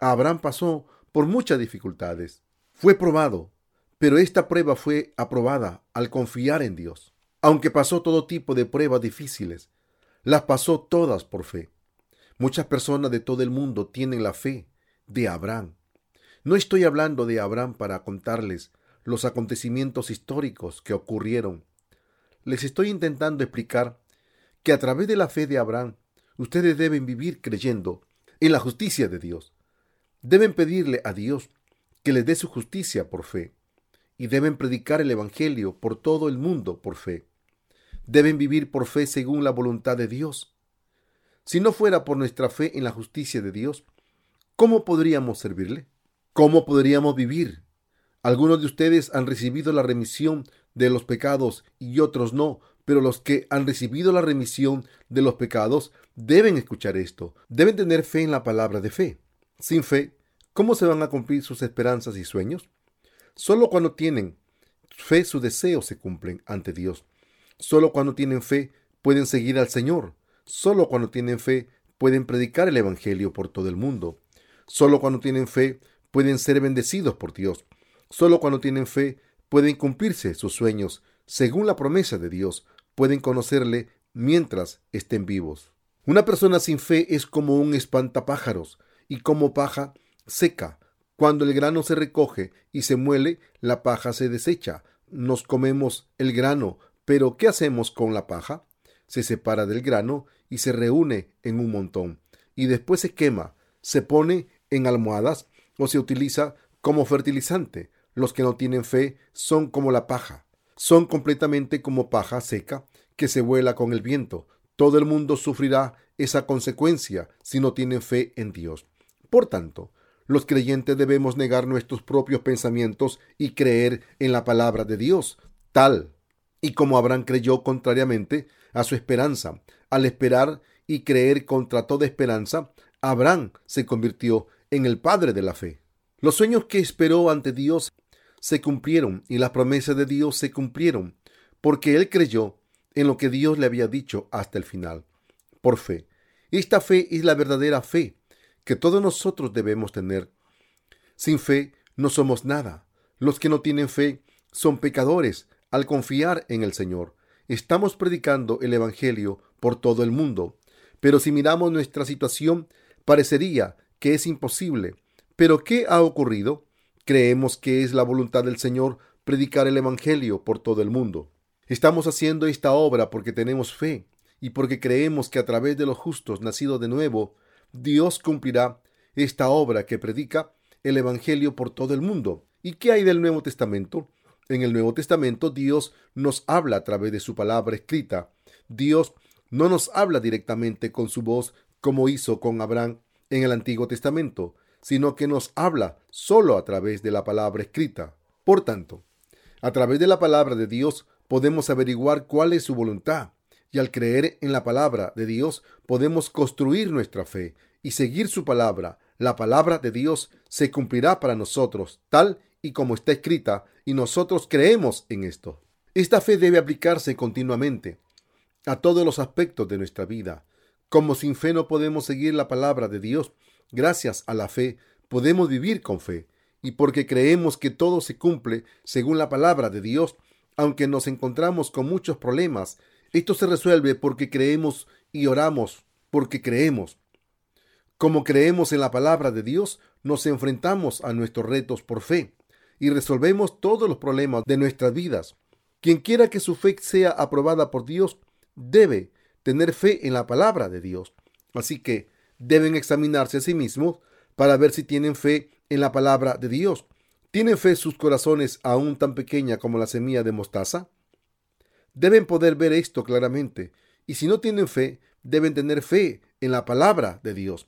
Abraham pasó por muchas dificultades. Fue probado, pero esta prueba fue aprobada al confiar en Dios. Aunque pasó todo tipo de pruebas difíciles, las pasó todas por fe. Muchas personas de todo el mundo tienen la fe de Abraham. No estoy hablando de Abraham para contarles los acontecimientos históricos que ocurrieron. Les estoy intentando explicar que a través de la fe de Abraham ustedes deben vivir creyendo en la justicia de Dios. Deben pedirle a Dios que les dé su justicia por fe y deben predicar el Evangelio por todo el mundo por fe. Deben vivir por fe según la voluntad de Dios. Si no fuera por nuestra fe en la justicia de Dios, ¿cómo podríamos servirle? ¿Cómo podríamos vivir? Algunos de ustedes han recibido la remisión de los pecados y otros no, pero los que han recibido la remisión de los pecados deben escuchar esto, deben tener fe en la palabra de fe. Sin fe, ¿cómo se van a cumplir sus esperanzas y sueños? Solo cuando tienen fe sus deseos se cumplen ante Dios. Solo cuando tienen fe pueden seguir al Señor. Solo cuando tienen fe pueden predicar el Evangelio por todo el mundo. Solo cuando tienen fe pueden ser bendecidos por Dios. Solo cuando tienen fe pueden cumplirse sus sueños. Según la promesa de Dios, pueden conocerle mientras estén vivos. Una persona sin fe es como un espantapájaros y como paja seca. Cuando el grano se recoge y se muele, la paja se desecha. Nos comemos el grano, pero ¿qué hacemos con la paja? Se separa del grano y se reúne en un montón, y después se quema, se pone en almohadas o se utiliza como fertilizante. Los que no tienen fe son como la paja, son completamente como paja seca que se vuela con el viento. Todo el mundo sufrirá esa consecuencia si no tienen fe en Dios. Por tanto, los creyentes debemos negar nuestros propios pensamientos y creer en la palabra de Dios, tal y como Abraham creyó contrariamente a su esperanza. Al esperar y creer contra toda esperanza, Abraham se convirtió en el padre de la fe. Los sueños que esperó ante Dios se cumplieron y las promesas de Dios se cumplieron, porque él creyó en lo que Dios le había dicho hasta el final, por fe. Esta fe es la verdadera fe que todos nosotros debemos tener. Sin fe no somos nada. Los que no tienen fe son pecadores al confiar en el Señor. Estamos predicando el Evangelio por todo el mundo, pero si miramos nuestra situación, parecería que es imposible. Pero ¿qué ha ocurrido? Creemos que es la voluntad del Señor predicar el Evangelio por todo el mundo. Estamos haciendo esta obra porque tenemos fe y porque creemos que a través de los justos nacidos de nuevo, Dios cumplirá esta obra que predica el Evangelio por todo el mundo. ¿Y qué hay del Nuevo Testamento? En el Nuevo Testamento Dios nos habla a través de su palabra escrita. Dios no nos habla directamente con su voz como hizo con Abraham en el Antiguo Testamento, sino que nos habla solo a través de la palabra escrita. Por tanto, a través de la palabra de Dios podemos averiguar cuál es su voluntad, y al creer en la palabra de Dios podemos construir nuestra fe y seguir su palabra. La palabra de Dios se cumplirá para nosotros, tal y como está escrita, y nosotros creemos en esto. Esta fe debe aplicarse continuamente a todos los aspectos de nuestra vida. Como sin fe no podemos seguir la palabra de Dios, gracias a la fe podemos vivir con fe. Y porque creemos que todo se cumple según la palabra de Dios, aunque nos encontramos con muchos problemas, esto se resuelve porque creemos y oramos porque creemos. Como creemos en la palabra de Dios, nos enfrentamos a nuestros retos por fe y resolvemos todos los problemas de nuestras vidas. Quien quiera que su fe sea aprobada por Dios debe tener fe en la palabra de Dios. Así que deben examinarse a sí mismos para ver si tienen fe en la palabra de Dios. ¿Tienen fe sus corazones aún tan pequeña como la semilla de mostaza? Deben poder ver esto claramente. Y si no tienen fe, deben tener fe en la palabra de Dios.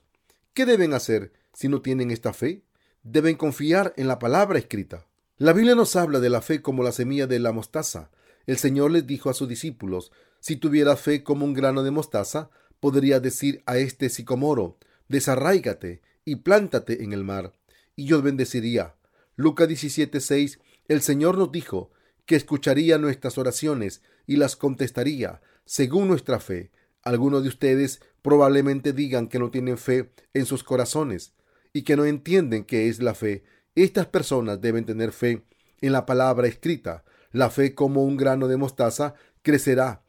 ¿Qué deben hacer si no tienen esta fe? deben confiar en la palabra escrita. La Biblia nos habla de la fe como la semilla de la mostaza. El Señor les dijo a sus discípulos, si tuviera fe como un grano de mostaza, podría decir a este sicomoro, desarráigate y plántate en el mar, y yo bendeciría. Lucas 17:6, el Señor nos dijo que escucharía nuestras oraciones y las contestaría según nuestra fe. Algunos de ustedes probablemente digan que no tienen fe en sus corazones y que no entienden qué es la fe. Estas personas deben tener fe en la palabra escrita. La fe como un grano de mostaza crecerá.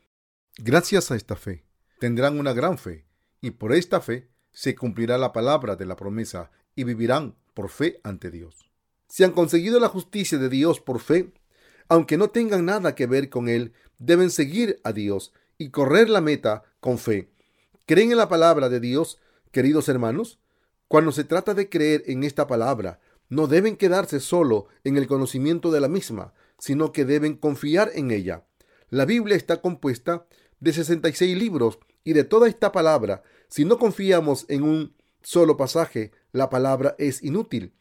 Gracias a esta fe tendrán una gran fe y por esta fe se cumplirá la palabra de la promesa y vivirán por fe ante Dios. Si han conseguido la justicia de Dios por fe, aunque no tengan nada que ver con Él, deben seguir a Dios y correr la meta con fe. ¿Creen en la palabra de Dios, queridos hermanos? Cuando se trata de creer en esta palabra, no deben quedarse solo en el conocimiento de la misma, sino que deben confiar en ella. La Biblia está compuesta de 66 libros y de toda esta palabra, si no confiamos en un solo pasaje, la palabra es inútil.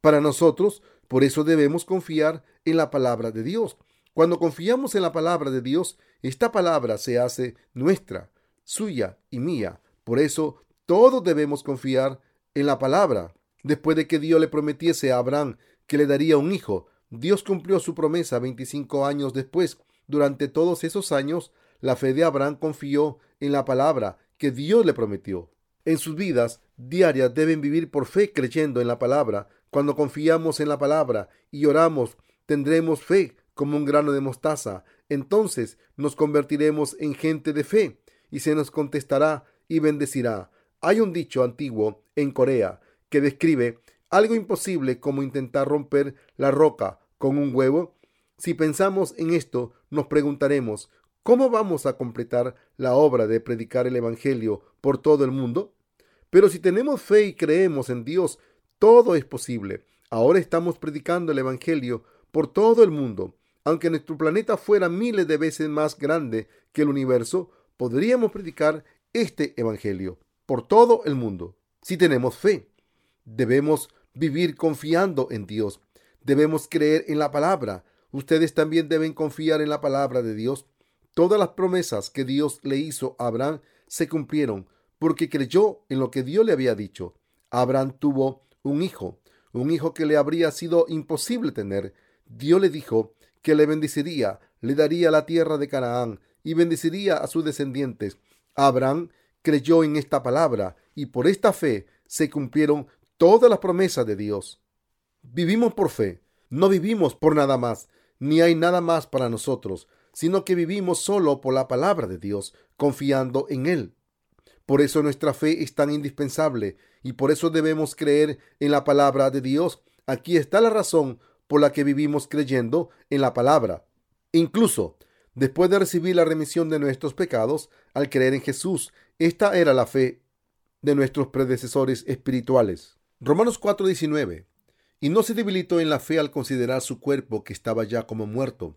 Para nosotros, por eso debemos confiar en la palabra de Dios. Cuando confiamos en la palabra de Dios, esta palabra se hace nuestra, suya y mía. Por eso todos debemos confiar en la palabra. Después de que Dios le prometiese a Abraham que le daría un hijo, Dios cumplió su promesa 25 años después. Durante todos esos años, la fe de Abraham confió en la palabra que Dios le prometió. En sus vidas diarias deben vivir por fe creyendo en la palabra. Cuando confiamos en la palabra y oramos, tendremos fe como un grano de mostaza. Entonces nos convertiremos en gente de fe y se nos contestará y bendecirá. Hay un dicho antiguo en Corea que describe algo imposible como intentar romper la roca con un huevo. Si pensamos en esto, nos preguntaremos, ¿Cómo vamos a completar la obra de predicar el Evangelio por todo el mundo? Pero si tenemos fe y creemos en Dios, todo es posible. Ahora estamos predicando el Evangelio por todo el mundo. Aunque nuestro planeta fuera miles de veces más grande que el universo, podríamos predicar este Evangelio por todo el mundo. Si tenemos fe, debemos vivir confiando en Dios. Debemos creer en la palabra. Ustedes también deben confiar en la palabra de Dios. Todas las promesas que Dios le hizo a Abraham se cumplieron porque creyó en lo que Dios le había dicho. Abraham tuvo un hijo, un hijo que le habría sido imposible tener. Dios le dijo que le bendeciría, le daría la tierra de Canaán y bendeciría a sus descendientes. Abraham creyó en esta palabra y por esta fe se cumplieron todas las promesas de Dios. Vivimos por fe, no vivimos por nada más, ni hay nada más para nosotros sino que vivimos solo por la palabra de Dios, confiando en Él. Por eso nuestra fe es tan indispensable y por eso debemos creer en la palabra de Dios. Aquí está la razón por la que vivimos creyendo en la palabra. Incluso después de recibir la remisión de nuestros pecados, al creer en Jesús, esta era la fe de nuestros predecesores espirituales. Romanos 4:19. Y no se debilitó en la fe al considerar su cuerpo que estaba ya como muerto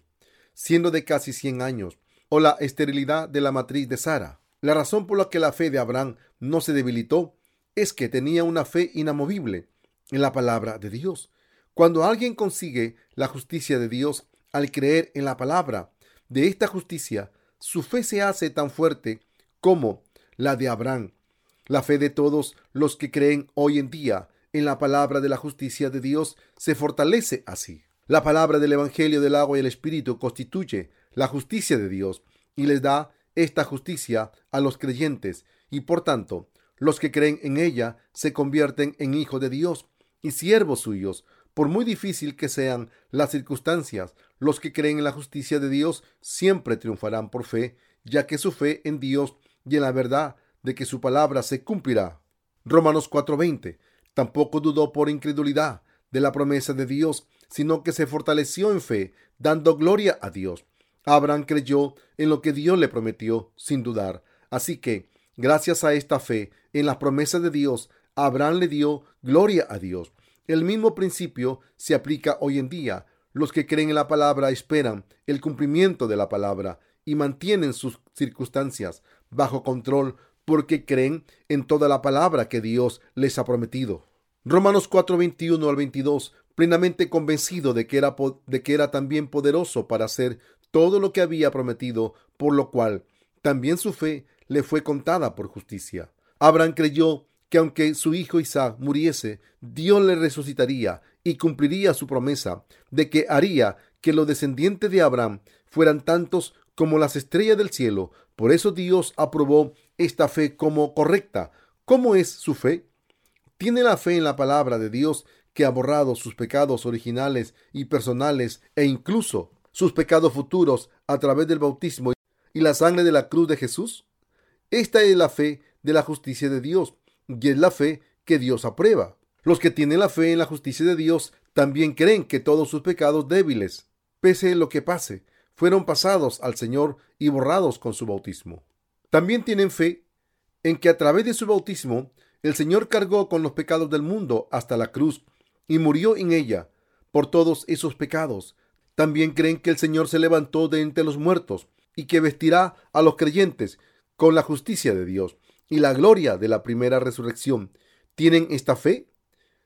siendo de casi 100 años, o la esterilidad de la matriz de Sara. La razón por la que la fe de Abraham no se debilitó es que tenía una fe inamovible en la palabra de Dios. Cuando alguien consigue la justicia de Dios al creer en la palabra de esta justicia, su fe se hace tan fuerte como la de Abraham. La fe de todos los que creen hoy en día en la palabra de la justicia de Dios se fortalece así. La palabra del Evangelio del agua y el Espíritu constituye la justicia de Dios y les da esta justicia a los creyentes y por tanto los que creen en ella se convierten en hijos de Dios y siervos suyos. Por muy difícil que sean las circunstancias, los que creen en la justicia de Dios siempre triunfarán por fe, ya que su fe en Dios y en la verdad de que su palabra se cumplirá. Romanos 4:20. Tampoco dudó por incredulidad de la promesa de Dios, sino que se fortaleció en fe, dando gloria a Dios. Abraham creyó en lo que Dios le prometió, sin dudar. Así que, gracias a esta fe en las promesas de Dios, Abraham le dio gloria a Dios. El mismo principio se aplica hoy en día. Los que creen en la palabra esperan el cumplimiento de la palabra y mantienen sus circunstancias bajo control porque creen en toda la palabra que Dios les ha prometido. Romanos 4, 21 al 22. plenamente convencido de que, era, de que era también poderoso para hacer todo lo que había prometido, por lo cual también su fe le fue contada por justicia. Abraham creyó que aunque su hijo Isaac muriese, Dios le resucitaría y cumpliría su promesa de que haría que los descendientes de Abraham fueran tantos como las estrellas del cielo. Por eso Dios aprobó esta fe como correcta. ¿Cómo es su fe? Tiene la fe en la palabra de Dios que ha borrado sus pecados originales y personales e incluso sus pecados futuros a través del bautismo y la sangre de la cruz de Jesús? Esta es la fe de la justicia de Dios y es la fe que Dios aprueba. Los que tienen la fe en la justicia de Dios también creen que todos sus pecados débiles, pese lo que pase, fueron pasados al Señor y borrados con su bautismo. También tienen fe en que a través de su bautismo el Señor cargó con los pecados del mundo hasta la cruz y murió en ella por todos esos pecados. También creen que el Señor se levantó de entre los muertos y que vestirá a los creyentes con la justicia de Dios y la gloria de la primera resurrección. ¿Tienen esta fe?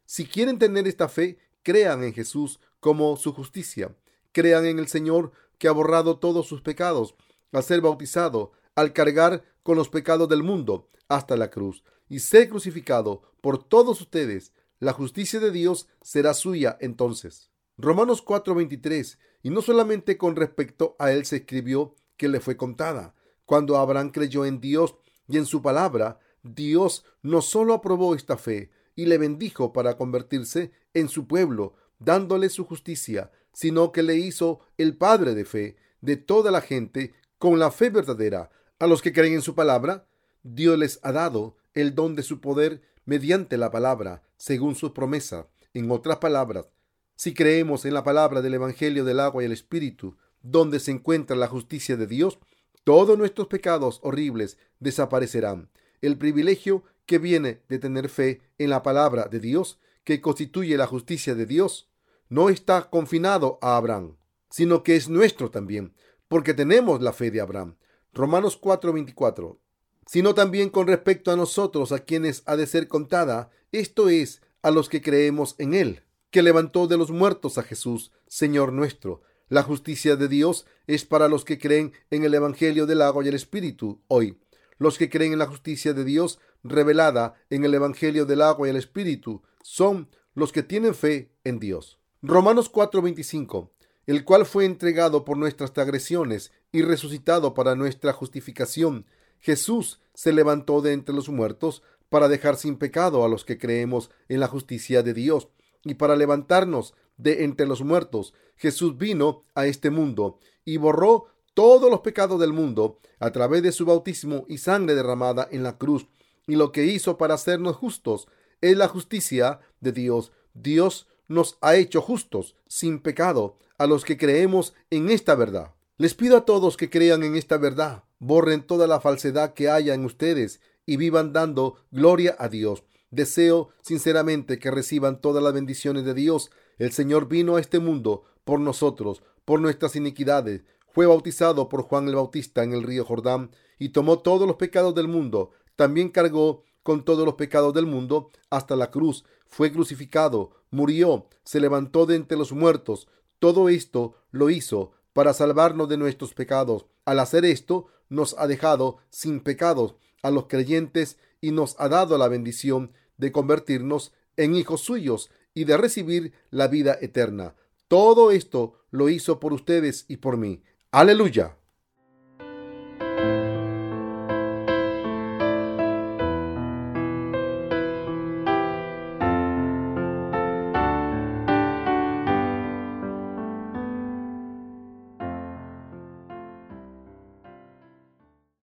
Si quieren tener esta fe, crean en Jesús como su justicia. Crean en el Señor que ha borrado todos sus pecados al ser bautizado, al cargar con los pecados del mundo hasta la cruz y ser crucificado por todos ustedes. La justicia de Dios será suya entonces. Romanos 4:23. Y no solamente con respecto a él se escribió que le fue contada. Cuando Abraham creyó en Dios y en su palabra, Dios no solo aprobó esta fe y le bendijo para convertirse en su pueblo, dándole su justicia, sino que le hizo el padre de fe de toda la gente con la fe verdadera. A los que creen en su palabra, Dios les ha dado el don de su poder mediante la palabra, según su promesa. En otras palabras, si creemos en la palabra del Evangelio del agua y el Espíritu, donde se encuentra la justicia de Dios, todos nuestros pecados horribles desaparecerán. El privilegio que viene de tener fe en la palabra de Dios, que constituye la justicia de Dios, no está confinado a Abraham, sino que es nuestro también, porque tenemos la fe de Abraham. Romanos 4:24. Sino también con respecto a nosotros, a quienes ha de ser contada, esto es, a los que creemos en Él, que levantó de los muertos a Jesús, Señor nuestro, la justicia de Dios es para los que creen en el Evangelio del agua y el Espíritu hoy. Los que creen en la justicia de Dios revelada en el Evangelio del agua y el Espíritu son los que tienen fe en Dios. Romanos 4:25, el cual fue entregado por nuestras agresiones y resucitado para nuestra justificación. Jesús se levantó de entre los muertos para dejar sin pecado a los que creemos en la justicia de Dios y para levantarnos de entre los muertos. Jesús vino a este mundo y borró todos los pecados del mundo a través de su bautismo y sangre derramada en la cruz. Y lo que hizo para hacernos justos es la justicia de Dios. Dios nos ha hecho justos, sin pecado, a los que creemos en esta verdad. Les pido a todos que crean en esta verdad, borren toda la falsedad que haya en ustedes y vivan dando gloria a Dios. Deseo sinceramente que reciban todas las bendiciones de Dios el Señor vino a este mundo por nosotros, por nuestras iniquidades. Fue bautizado por Juan el Bautista en el río Jordán y tomó todos los pecados del mundo. También cargó con todos los pecados del mundo hasta la cruz. Fue crucificado, murió, se levantó de entre los muertos. Todo esto lo hizo para salvarnos de nuestros pecados. Al hacer esto, nos ha dejado sin pecados a los creyentes y nos ha dado la bendición de convertirnos en hijos suyos y de recibir la vida eterna. Todo esto lo hizo por ustedes y por mí. Aleluya.